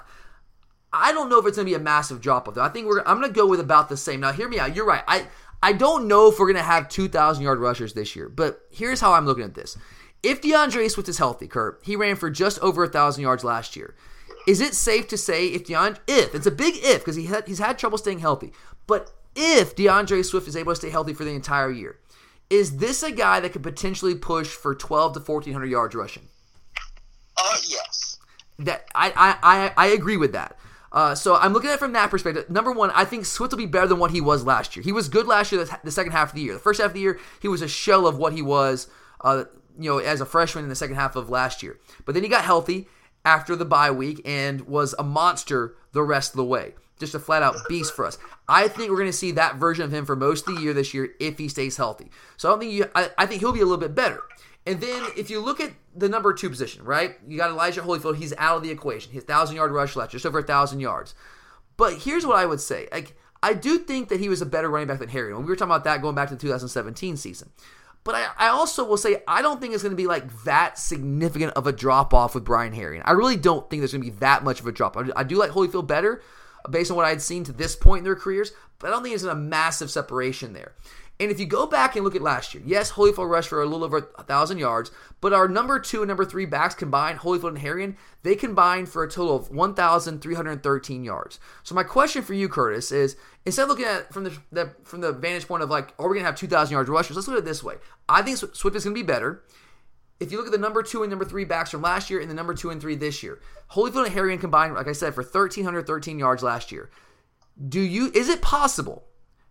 I don't know if it's going to be a massive drop off though. I think we're I'm going to go with about the same. Now, hear me out. You're right. I I don't know if we're going to have 2,000 yard rushers this year, but here's how I'm looking at this. If D'Andre Swift is healthy, Kurt, he ran for just over a thousand yards last year. Is it safe to say if D'Andre, if it's a big if because he had, he's had trouble staying healthy, but if D'Andre Swift is able to stay healthy for the entire year, is this a guy that could potentially push for 12 to 1400 yards rushing? Uh, yes. That I I I, I agree with that. Uh, so I'm looking at it from that perspective. Number one, I think Swift will be better than what he was last year. He was good last year, the, second half of the year. The first half of the year, he was a shell of what he was, uh, you know, as a freshman in the second half of last year. But then he got healthy after the bye week and was a monster the rest of the way. Just a flat out beast for us. I think we're going to see that version of him for most of the year this year if he stays healthy. So I don't think you. I, I think he'll be a little bit better. And then if you look at the number two position, right? You got Elijah Holyfield. He's out of the equation. His thousand yard rush left, just over a thousand yards. But here's what I would say. Like I do think that he was a better running back than Harry. When we were talking about that going back to the 2017 season. But I, I also will say I don't think it's going to be like that significant of a drop off with Brian Herrien. I really don't think there's going to be that much of a drop. I, I do like Holyfield better based on what I had seen to this point in their careers, but I don't think there's a massive separation there. And if you go back and look at last year, yes, Holyfield rushed for a little over a thousand yards, but our number two and number three backs combined, Holyfield and Herrien, they combined for a total of 1,313 yards. So my question for you, Curtis, is instead of looking at from the, the from the vantage point of like, are we to have 2,000 yards rushers? Let's look at it this way. I think Swift is going to be better. If you look at the number two and number three backs from last year and the number two and three this year, Holyfield and Herrien combined, like I said, for 1,313 yards last year. Do you is it possible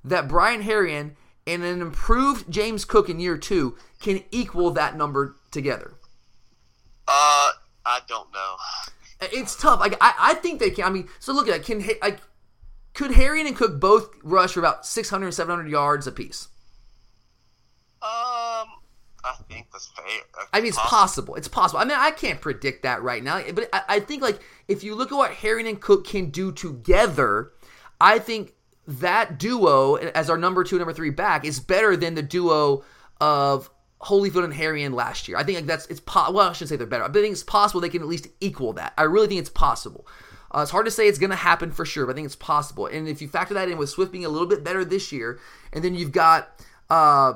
that Brian Herrien and an improved James Cook in year two can equal that number together? Uh, I don't know. It's tough. Like I, I think they can. I mean, so look at that. Can like could Herrien and Cook both rush for about 600 700 yards apiece? I think that's fair. I mean, it's possible. It's possible. I mean, I can't predict that right now, but I, I think like if you look at what Herrien and Cook can do together, I think that duo as our number two, number three back is better than the duo of Holyfield and Herrien last year. I think like that's it's po- well, I shouldn't say they're better. but I think it's possible they can at least equal that. I really think it's possible. Uh, it's hard to say it's going to happen for sure, but I think it's possible. And if you factor that in with Swift being a little bit better this year, and then you've got uh,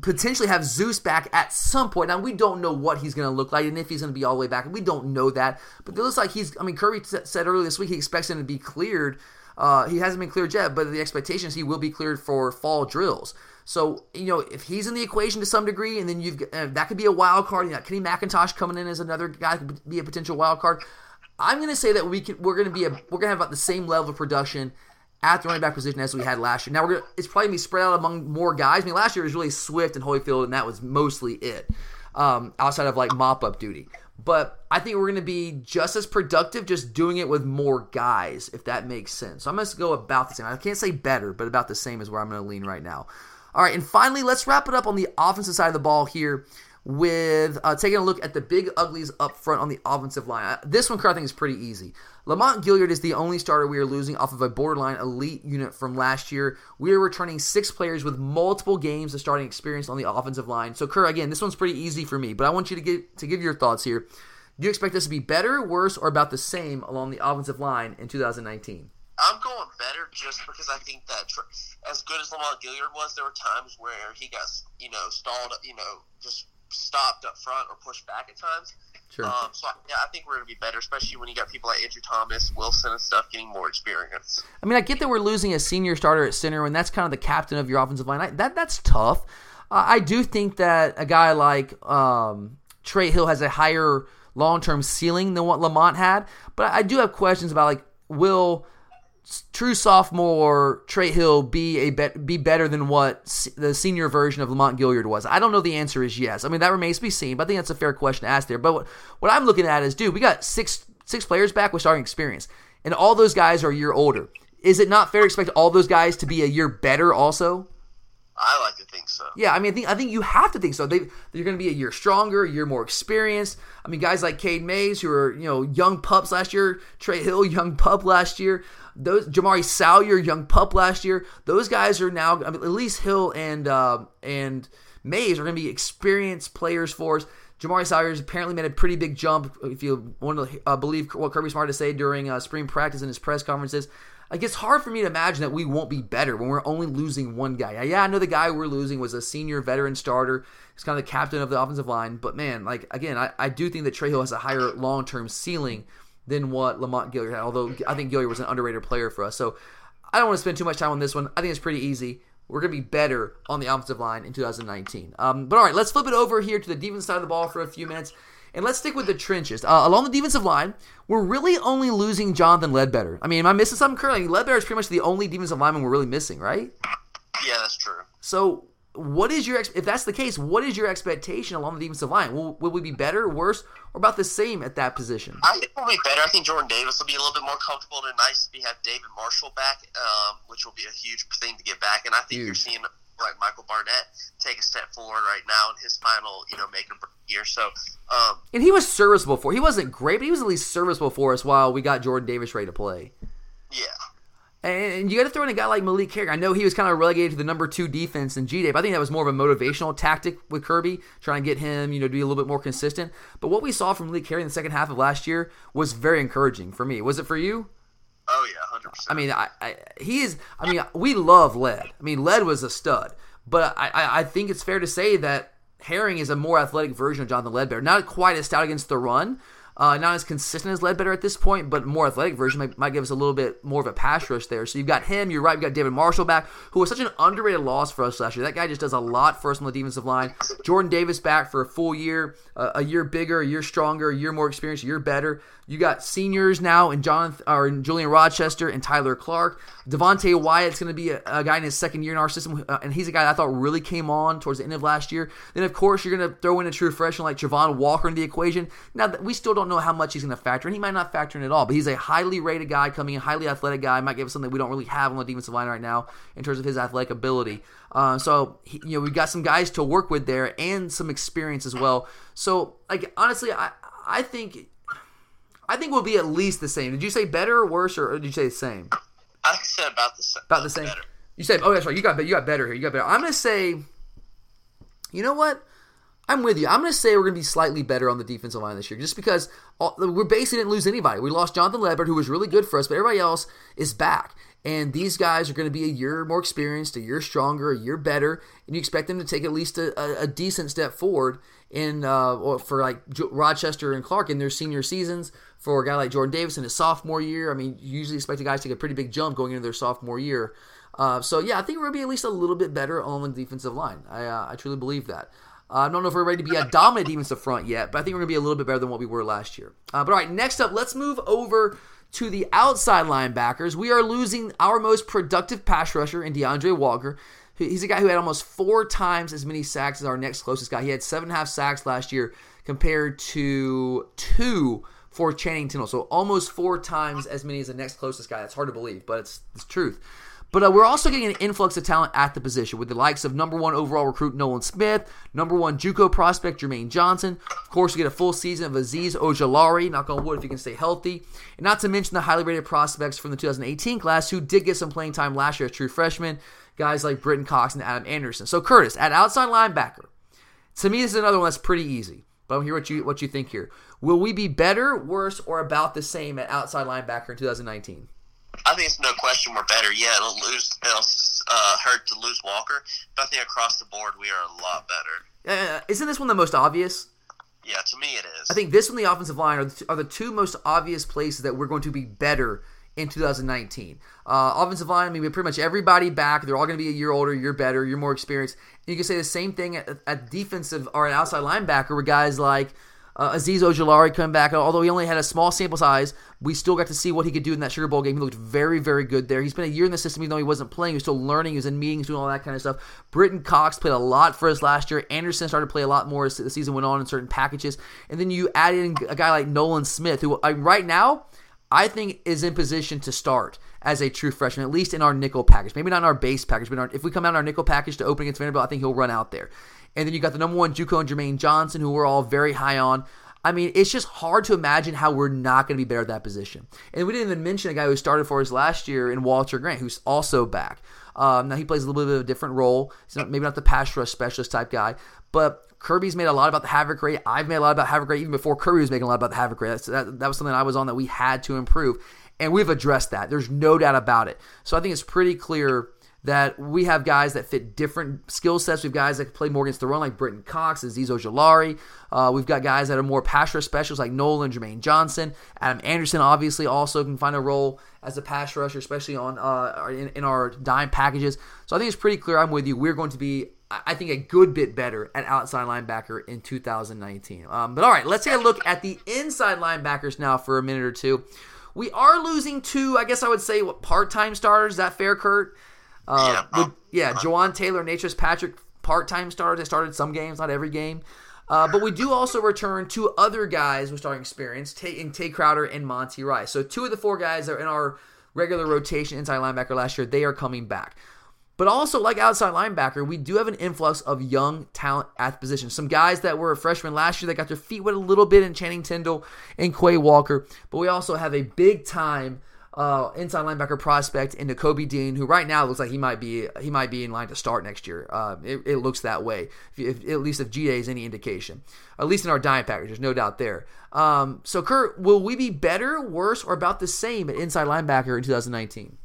potentially have Zeus back at some point. Now we don't know what he's going to look like and if he's going to be all the way back. We don't know that, but it looks like he's. I mean, Kirby said earlier this week he expects him to be cleared. Uh, he hasn't been cleared yet, but the expectation is he will be cleared for fall drills. So you know if he's in the equation to some degree, and then you've uh, that could be a wild card. You know, Kenny McIntosh coming in as another guy could be a potential wild card. I'm going to say that we can. We're going to be a. We're going to have about the same level of production at the running back position as we had last year. Now we're gonna, it's probably gonna be spread out among more guys. I mean, last year was really Swift and Holyfield, and that was mostly it, um, outside of like mop up duty. But I think we're gonna be just as productive, just doing it with more guys, if that makes sense. So I'm gonna go about the same. I can't say better, but about the same is where I'm gonna lean right now. All right, and finally, let's wrap it up on the offensive side of the ball here with uh, taking a look at the big uglies up front on the offensive line. This one, Kerr I think, is pretty easy. Lamont Gaillard is the only starter we are losing off of a borderline elite unit from last year. We are returning six players with multiple games of starting experience on the offensive line. So, Kerr, again, this one's pretty easy for me, but I want you to get to give your thoughts here. Do you expect this to be better, worse, or about the same along the offensive line in 2019? I'm going better just because I think that as good as Lamont Gaillard was, there were times where he got, you know, stalled, you know, just stopped up front or pushed back at times. Sure. Um, so yeah, I think we're going to be better, especially when you got people like Andrew Thomas, Wilson, and stuff getting more experience. I mean, I get that we're losing a senior starter at center, and that's kind of the captain of your offensive line. I, that that's tough. Uh, I do think that a guy like um, Trey Hill has a higher long term ceiling than what Lamont had, but I do have questions about like will true sophomore Trey Hill be a be, be better than what the senior version of Lamont Gaillard was? I don't know. The answer is yes. I mean that remains to be seen, but I think that's a fair question to ask there. But what, what I'm looking at is, dude, we got six six players back with starting experience, and all those guys are a year older. Is it not fair to expect all those guys to be a year better also? I like to think so. Yeah, I mean, I think I think you have to think so. They they're going to be a year stronger, a year more experienced. I mean, guys like Cade Mays, who are you know young pups last year, Trey Hill, young pup last year. Those Jamaree Salyer, young pup last year. Those guys are now. I mean, at least Hill and uh, and Mays are going to be experienced players for us. Jamaree Salyer has apparently made a pretty big jump. If you want to uh, believe what Kirby Smart to say during uh, spring practice and his press conferences, like it's hard for me to imagine that we won't be better when we're only losing one guy. Yeah, I know the guy we're losing was a senior veteran starter. He's kind of the captain of the offensive line. But man, like again, I, I do think that Trey Hill has a higher long term ceiling than what Lamont Gaillard had. Although I think Gaillard was an underrated player for us. So I don't want to spend too much time on this one. I think it's pretty easy. We're going to be better on the offensive line in 2019. Um, but all right, let's flip it over here to the defense side of the ball for a few minutes. And let's stick with the trenches. Uh, along the defensive line, we're really only losing Jonathan Ledbetter. I mean, am I missing something currently? Ledbetter is pretty much the only defensive lineman we're really missing, right? Yeah, that's true. So, what is your if that's the case? What is your expectation along the defensive line? Will, will we be better, worse, or about the same at that position? I think we'll be better. I think Jordan Davis will be a little bit more comfortable and nice to have David Marshall back, um, which will be a huge thing to get back. And I think huge. you're seeing like Michael Barnett take a step forward right now in his final, you know, make or year. So, um, and he was serviceable for. He wasn't great, but he was at least serviceable for us while we got Jordan Davis ready to play. Yeah. And you got to throw in a guy like Malik Herring. I know he was kind of relegated to the number two defense in G Day, but I think that was more of a motivational tactic with Kirby, trying to get him, you know, to be a little bit more consistent. But what we saw from Malik Herring in the second half of last year was very encouraging for me. Was it for you? Oh yeah, hundred percent. I mean, I, I, he is. I mean, we love Led. I mean, Led was a stud, but I, I, I think it's fair to say that Herring is a more athletic version of Jonathan Ledbetter. Not quite as stout against the run, Uh, not as consistent as Ledbetter at this point, but more athletic version might, might, give us a little bit more of a pass rush there. So you've got him. You're right. You've got David Marshall back, who was such an underrated loss for us last year. That guy just does a lot for us on the defensive line. Jordan Davis back for a full year, uh, a year bigger, a year stronger, a year more experienced, a year better. You got seniors now in Jonathan or Julian Rochester and Tyler Clark. Devonte Wyatt's going to be a, a, guy in his second year in our system, uh, and he's a guy I thought really came on towards the end of last year. Then of course you're going to throw in a true freshman like Travon Walker in the equation. Now we still don't know how much he's going to factor in. He might not factor in at all, but he's a highly rated guy coming in, highly athletic guy. Might give us something we don't really have on the defensive line right now in terms of his athletic ability. Uh, so he, you know we've got some guys to work with there and some experience as well. So like honestly, I I think I think we'll be at least the same. Did you say better or worse, or did you say the same? I said about the same. About the same. Better. You said, oh, that's right. You got you got better here. You got better. I'm gonna say, you know what? I'm with you. I'm going to say we're going to be slightly better on the defensive line this year, just because all, we basically didn't lose anybody. We lost Jonathan Ledbetter, who was really good for us, but everybody else is back. And these guys are going to be a year more experienced, a year stronger, a year better, and you expect them to take at least a, a, a decent step forward in uh, for like Rochester and Clark in their senior seasons. For a guy like Jordan Davis in his sophomore year, I mean, you usually expect the guys to take a pretty big jump going into their sophomore year. Uh, so yeah, I think we're gonna be at least a little bit better on the defensive line. I uh, I truly believe that. Uh, I don't know if we're ready to be a dominant defensive front yet, but I think we're gonna be a little bit better than what we were last year. Uh, but all right, next up, let's move over to the outside linebackers. We are losing our most productive pass rusher in D'Andre Walker. He's a guy who had almost four times as many sacks as our next closest guy. He had seven and a half sacks last year compared to two for Channing Tindall. So almost four times as many as the next closest guy. That's hard to believe, but it's, it's truth. But uh, we're also getting an influx of talent at the position with the likes of number one overall recruit Nolan Smith, number one JUCO prospect Jermaine Johnson. Of course, we get a full season of Azeez Ojulari. Knock on wood if you can stay healthy. And not to mention the highly rated prospects from the 2018 class who did get some playing time last year as true freshmen. Guys like Brenton Cox and Adam Anderson. So Curtis at outside linebacker. To me, this is another one that's pretty easy. But I'm here what you what you think here. Will we be better, worse, or about the same at outside linebacker in 2019? I think it's no question we're better. Yeah, it'll lose. It'll uh, hurt to lose Walker, but I think across the board we are a lot better. Uh, isn't this one the most obvious? Yeah, to me it is. I think this and the offensive line are the, two, are the two most obvious places that we're going to be better in 2019. Uh, offensive line, I mean, pretty much everybody back. They're all going to be a year older, you're better, you're more experienced. And you can say the same thing at, at defensive or an outside linebacker with guys like uh, Azeez Ojulari coming back, although he only had a small sample size, we still got to see what he could do in that Sugar Bowl game. He looked very, very good there. He's been a year in the system, even though he wasn't playing. He was still learning. He was in meetings, doing all that kind of stuff. Brenton Cox played a lot for us last year. Anderson started to play a lot more as the season went on in certain packages. And then you add in a guy like Nolan Smith, who right now I think is in position to start as a true freshman, at least in our nickel package. Maybe not in our base package, but our, if we come out in our nickel package to open against Vanderbilt, I think he'll run out there. And then you got the number one JUCO and Jermaine Johnson, who we're all very high on. I mean, it's just hard to imagine how we're not going to be better at that position. And we didn't even mention a guy who started for us last year in Walter Grant, who's also back. Um, now he plays a little bit of a different role. He's not, maybe not the pass rush specialist type guy, but Kirby's made a lot about the havoc rate. I've made a lot about havoc rate even before Kirby was making a lot about the havoc rate. That, that was something I was on that we had to improve, and we've addressed that. There's no doubt about it. So I think it's pretty clear that we have guys that fit different skill sets. We have guys that can play more against the run, like Brenton Cox, Azeez Ojulari. Uh, we've got guys that are more pass rush specialists, like Nolan, Jermaine Johnson. Adam Anderson, obviously, also can find a role as a pass rusher, especially on uh, in, in our dime packages. So I think it's pretty clear. I'm with you. We're going to be I think a good bit better at outside linebacker in 2019. Um, but all right, let's take a look at the inside linebackers now for a minute or two. We are losing two, I guess I would say, what part-time starters. Is that fair, Kurt? Uh, yeah, with, yeah, Juwan Taylor, Natrez Patrick, part-time starters. They started some games, not every game. Uh, but we do also return two other guys with starting experience, Tay, in Tae Crowder and Monty Rice. So two of the four guys that are in our regular rotation inside linebacker last year, they are coming back. But also, like outside linebacker, we do have an influx of young talent at the position. Some guys that were freshmen last year that got their feet wet a little bit in Channing Tindall and Quay Walker. But we also have a big time uh, inside linebacker prospect in Kobe Dean, who right now looks like he might be he might be in line to start next year. Uh, it, it, looks that way, if, if, at least if GA is any indication. At least in our dime package, there's no doubt there. Um, so, Kurt, will we be better, worse, or about the same at inside linebacker in 2019?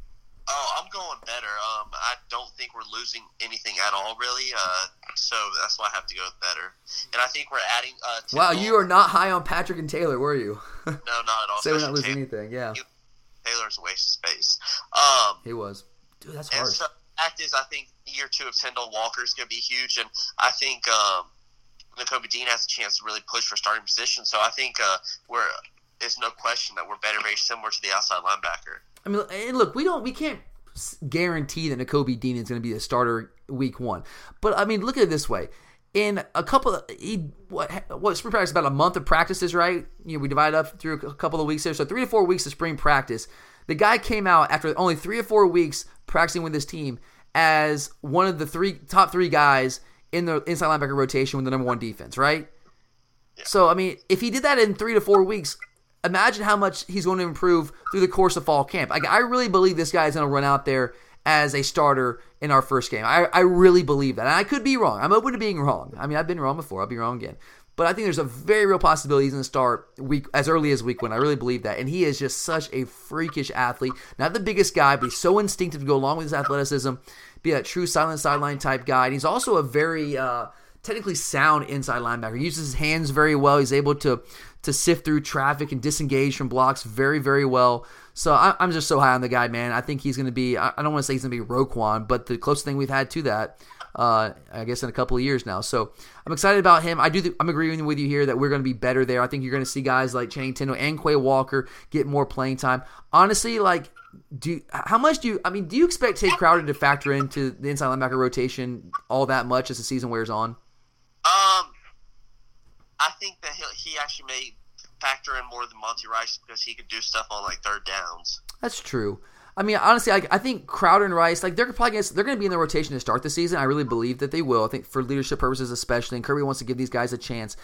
Oh, I'm going better. Um, I don't think we're losing anything at all, really. Uh, so that's why I have to go with better. And I think we're adding. Uh, wow, you are not high on Patrick and Taylor, were you? no, not at all. Say we're not losing anything. Yeah, Taylor's a waste of space. Um, he was. Dude, that's hard. So, fact is, I think year two of Tindall Walker is going to be huge, and I think um, Nakobe Dean has a chance to really push for starting position. So I think uh, we're there's no question that we're better, very similar to the outside linebacker. I mean, and look, we don't, we can't guarantee that Nakobe Dean is going to be a starter week one. But I mean, look at it this way: in a couple, of, he what what spring practice about a month of practices, right? You know, we divide up through a couple of weeks there, so three to four weeks of spring practice. The guy came out after only three or four weeks practicing with his team as one of the three top three guys in the inside linebacker rotation with the number one defense, right? So I mean, if he did that in three to four weeks, imagine how much he's going to improve through the course of fall camp. Like, I really believe this guy is going to run out there as a starter in our first game. I, I really believe that. And I could be wrong. I'm open to being wrong. I mean, I've been wrong before. I'll be wrong again. But I think there's a very real possibility he's going to start week as early as week one. I really believe that. And he is just such a freakish athlete. Not the biggest guy, but he's so instinctive to go along with his athleticism, be that true silent sideline type guy. And he's also a very uh, technically sound inside linebacker. He uses his hands very well. He's able to to sift through traffic and disengage from blocks very, very well. So I, am just so high on the guy, man. I think he's going to be, I don't want to say he's going to be Roquan, but the closest thing we've had to that, uh, I guess, in a couple of years now. So I'm excited about him. I do, th- I'm agreeing with you here that we're going to be better there. I think you're going to see guys like Channing Tindall and Quay Walker get more playing time. Honestly, like, do how much do you? I mean, do you expect Tae Crowder to factor into the inside linebacker rotation all that much as the season wears on? I think that he he actually may factor in more than Monty Rice because he could do stuff on like third downs. That's true. I mean, honestly, I, I think Crowder and Rice, like they're probably gonna, they're going to be in the rotation to start the season. I really believe that they will. I think for leadership purposes, especially, and Kirby wants to give these guys a chance.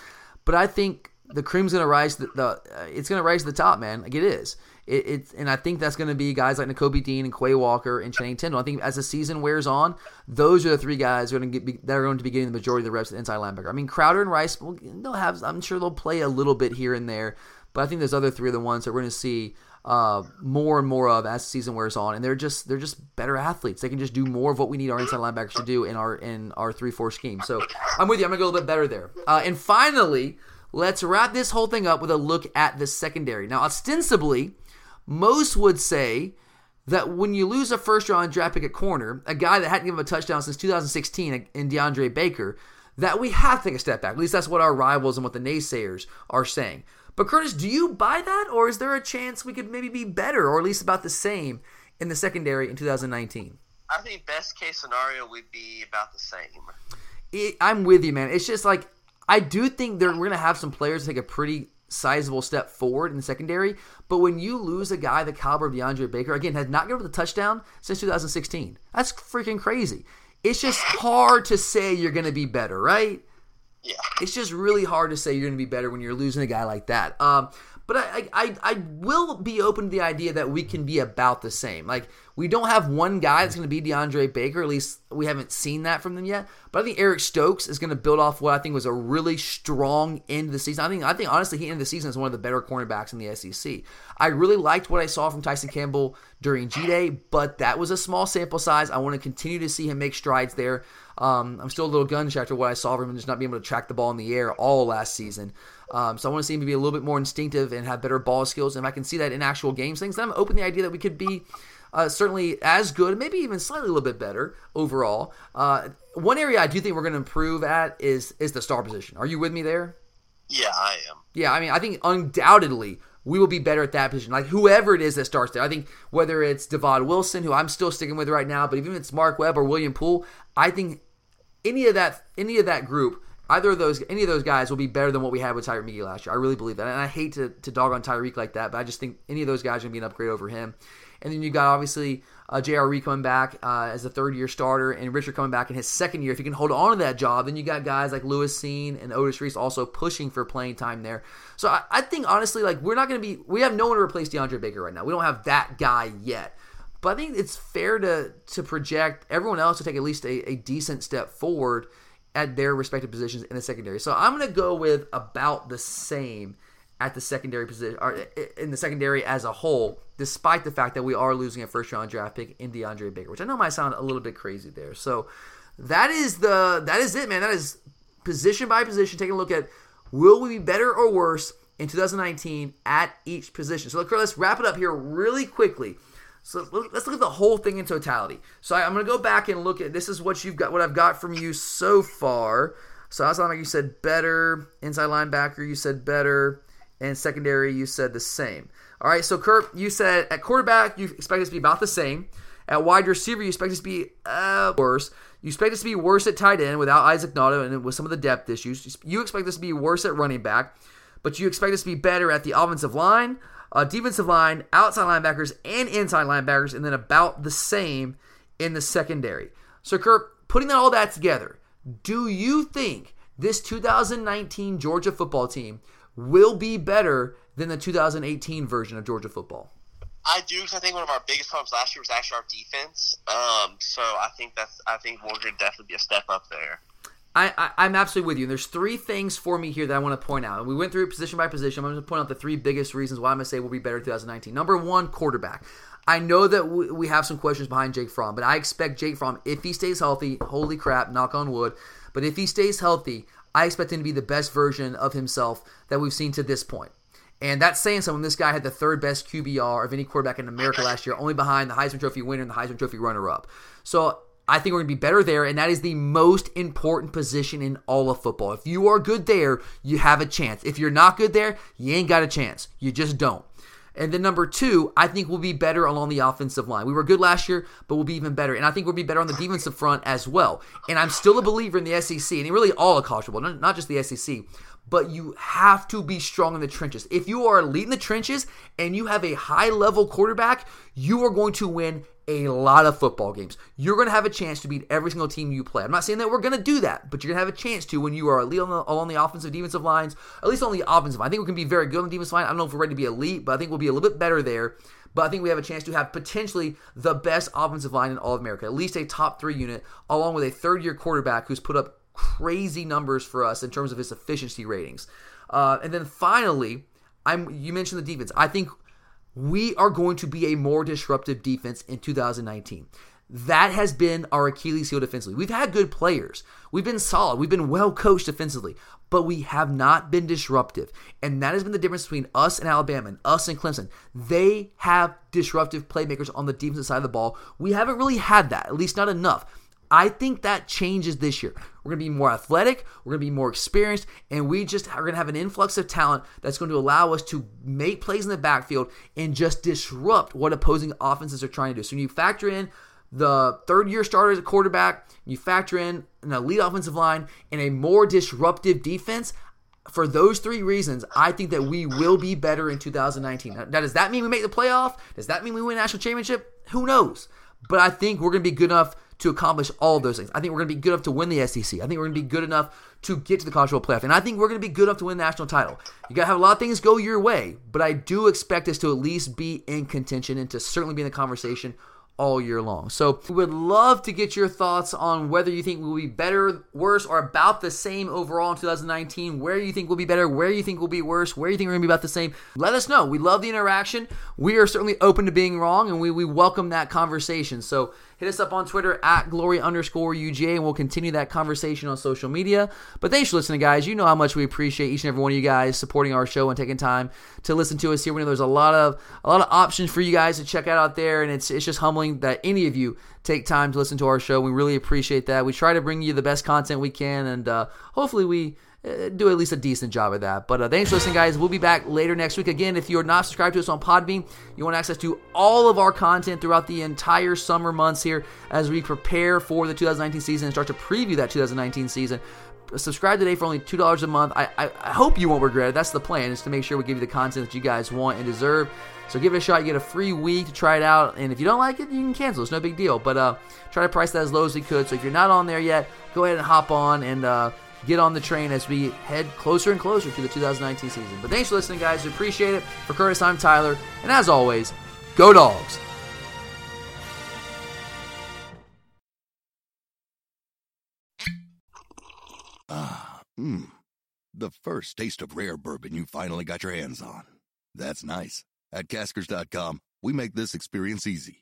But I think the cream's going to rise. The, the uh, it's going to rise to the top, man. Like it is. It, it's and I think that's going to be guys like Nakobe Dean and Quay Walker and Channing Tindall. I think as the season wears on, those are the three guys who are going to get that are going to be getting the majority of the reps at inside linebacker. I mean, Crowder and Rice, well, they'll have. I'm sure they'll play a little bit here and there, but I think those other three are the ones that we're going to see uh, more and more of as the season wears on, and they're just they're just better athletes. They can just do more of what we need our inside linebackers to do in our in our three four scheme. So I'm with you. I'm gonna go a little bit better there. Uh, and finally, let's wrap this whole thing up with a look at the secondary. Now, ostensibly, most would say that when you lose a first round draft pick at corner, a guy that hadn't given a touchdown since 2016 in DeAndre Baker, that we have to take a step back. At least that's what our rivals and what the naysayers are saying. But Curtis, do you buy that, or is there a chance we could maybe be better, or at least about the same, in the secondary in 2019? I think best case scenario would be about the same. It, I'm with you, man. It's just like I do think that we're going to have some players take a pretty sizable step forward in the secondary. But when you lose a guy the caliber of DeAndre Baker, again, has not given a touchdown since 2016. That's freaking crazy. It's just hard to say you're going to be better, right? Yeah. It's just really hard to say you're going to be better when you're losing a guy like that. Um, but I, I, I will be open to the idea that we can be about the same. Like we don't have one guy that's going to be DeAndre Baker. At least we haven't seen that from them yet. But I think Eric Stokes is going to build off what I think was a really strong end of the season. I think I think honestly he ended the season as one of the better cornerbacks in the SEC. I really liked what I saw from Tyson Campbell during G Day, but that was a small sample size. I want to continue to see him make strides there. Um, I'm still a little gun shy after what I saw from him just not being able to track the ball in the air all last season. Um, so I want to see him be a little bit more instinctive and have better ball skills. And if I can see that in actual games, things, then I'm open to the idea that we could be uh, certainly as good, maybe even slightly a little bit better overall. Uh, one area I do think we're going to improve at is is the star position. Are you with me there? Yeah, I am. Yeah, I mean, I think undoubtedly we will be better at that position. Like whoever it is that starts there. I think whether it's Devon Wilson, who I'm still sticking with right now, but even if it's Mark Webb or William Poole, I think any of that any of that group either of those, any of those guys will be better than what we had with Tyrique McGhee last year. I really believe that, and I hate to, to dog on Tyrique like that, but I just think any of those guys are gonna be an upgrade over him. And then you got obviously uh, J.R. Coming back uh, as a third year starter, and Richard coming back in his second year. If he can hold on to that job, then you got guys like Lewis Cine and Otis Reese also pushing for playing time there. So I, I think honestly, like we're not going to be, we have no one to replace DeAndre Baker right now. We don't have that guy yet. But I think it's fair to to project everyone else to take at least a, a decent step forward at their respective positions in the secondary. So I'm going to go with about the same at the secondary position or in the secondary as a whole, despite the fact that we are losing a first round draft pick in DeAndre Baker, which I know might sound a little bit crazy there. So that is the that is it, man. That is position by position, taking a look at will we be better or worse in 2019 at each position. So let's wrap it up here really quickly. So let's look at the whole thing in totality. So I'm going to go back and look at this is what you've got, what I've got from you so far. So outside linebacker, you said better. Inside linebacker, you said better. And secondary, you said the same. All right, so Kurt, you said at quarterback, you expect us to be about the same. At wide receiver, you expect us to be uh, worse. You expect us to be worse at tight end without Isaac Nauta and with some of the depth issues. You expect us to be worse at running back, but you expect us to be better at the offensive line, uh, defensive line, outside linebackers, and inside linebackers, and then about the same in the secondary. So, Kurt, putting all that together, do you think this 2019 Georgia football team will be better than the 2018 version of Georgia football? I do because I think one of our biggest problems last year was actually our defense. Um, so I think that's I think we're going to definitely be a step up there. I, I, am absolutely with you. And there's three things for me here that I want to point out. And we went through position by position. I'm going to point out the three biggest reasons why I'm going to say we'll be better in 2019. Number one, quarterback. I know that we have some questions behind Jake Fromm, but I expect Jake Fromm, if he stays healthy, holy crap, knock on wood, but if he stays healthy, I expect him to be the best version of himself that we've seen to this point. And that's saying something. This guy had the third best QBR of any quarterback in America last year, only behind the Heisman Trophy winner and the Heisman Trophy runner up. So I think we're going to be better there, and that is the most important position in all of football. If you are good there, you have a chance. If you're not good there, you ain't got a chance. You just don't. And then number two, I think we'll be better along the offensive line. We were good last year, but we'll be even better. And I think we'll be better on the defensive front as well. And I'm still a believer in the SEC, and really all of college football, not just the SEC but you have to be strong in the trenches. If you are elite in the trenches and you have a high level quarterback, you are going to win a lot of football games. You're going to have a chance to beat every single team you play. I'm not saying that we're going to do that, but you're going to have a chance to when you are elite on the, the offensive, defensive lines, at least on the offensive. I think we can be very good on the defensive line. I don't know if we're ready to be elite, but I think we'll be a little bit better there. But I think we have a chance to have potentially the best offensive line in all of America, at least a top three unit, along with a third year quarterback who's put up crazy numbers for us in terms of his efficiency ratings. Uh, and then finally, I'm you mentioned the defense. I think we are going to be a more disruptive defense in 2019. That has been our Achilles heel defensively. We've had good players. We've been solid. We've been well coached defensively, but we have not been disruptive. And that has been the difference between us and Alabama and us and Clemson. They have disruptive playmakers on the defensive side of the ball. We haven't really had that, at least not enough. I think that changes this year. We're going to be more athletic, we're going to be more experienced, and we just are going to have an influx of talent that's going to allow us to make plays in the backfield and just disrupt what opposing offenses are trying to do. So when you factor in the third year starter as a quarterback, you factor in an elite offensive line and a more disruptive defense, for those three reasons, I think that we will be better in 2019. Now, does that mean we make the playoff? Does that mean we win national championship? Who knows? But I think we're going to be good enough to accomplish all those things. I think we're going to be good enough to win the SEC. I think we're going to be good enough to get to the college football playoff. And I think we're going to be good enough to win the national title. You got to have a lot of things go your way, but I do expect us to at least be in contention and to certainly be in the conversation all year long. So we would love to get your thoughts on whether you think we'll be better, worse, or about the same overall in 2019. Where you think we'll be better, where you think we'll be worse, where you think we're gonna be about the same. Let us know. We love the interaction. We are certainly open to being wrong, and we, we welcome that conversation. So hit us up on Twitter at glory underscore UGA, and we'll continue that conversation on social media. But thanks for listening, guys. You know how much we appreciate each and every one of you guys supporting our show and taking time to listen to us here. We know there's a lot of a lot of options for you guys to check out out there, and it's it's just humbling that any of you take time to listen to our show. We really appreciate that. We try to bring you the best content we can, and uh, hopefully we uh, do at least a decent job of that. But uh, thanks for listening, guys. We'll be back later next week. Again, if you're not subscribed to us on Podbean, you want access to all of our content throughout the entire summer months here as we prepare for the 2019 season and start to preview that 2019 season. Subscribe today for only two dollars a month. I, I, I hope you won't regret it. That's the plan, is to make sure we give you the content that you guys want and deserve. So give it a shot. You get a free week to try it out, and if you don't like it, you can cancel. It's no big deal. But uh, try to price that as low as we could. So if you're not on there yet, go ahead and hop on and uh, get on the train as we head closer and closer to the 2019 season. But thanks for listening, guys. We appreciate it. For Curtis, I'm Tyler. And as always, go dogs. Ah, mmm. The first taste of rare bourbon you finally got your hands on. That's nice. At caskers.com, we make this experience easy.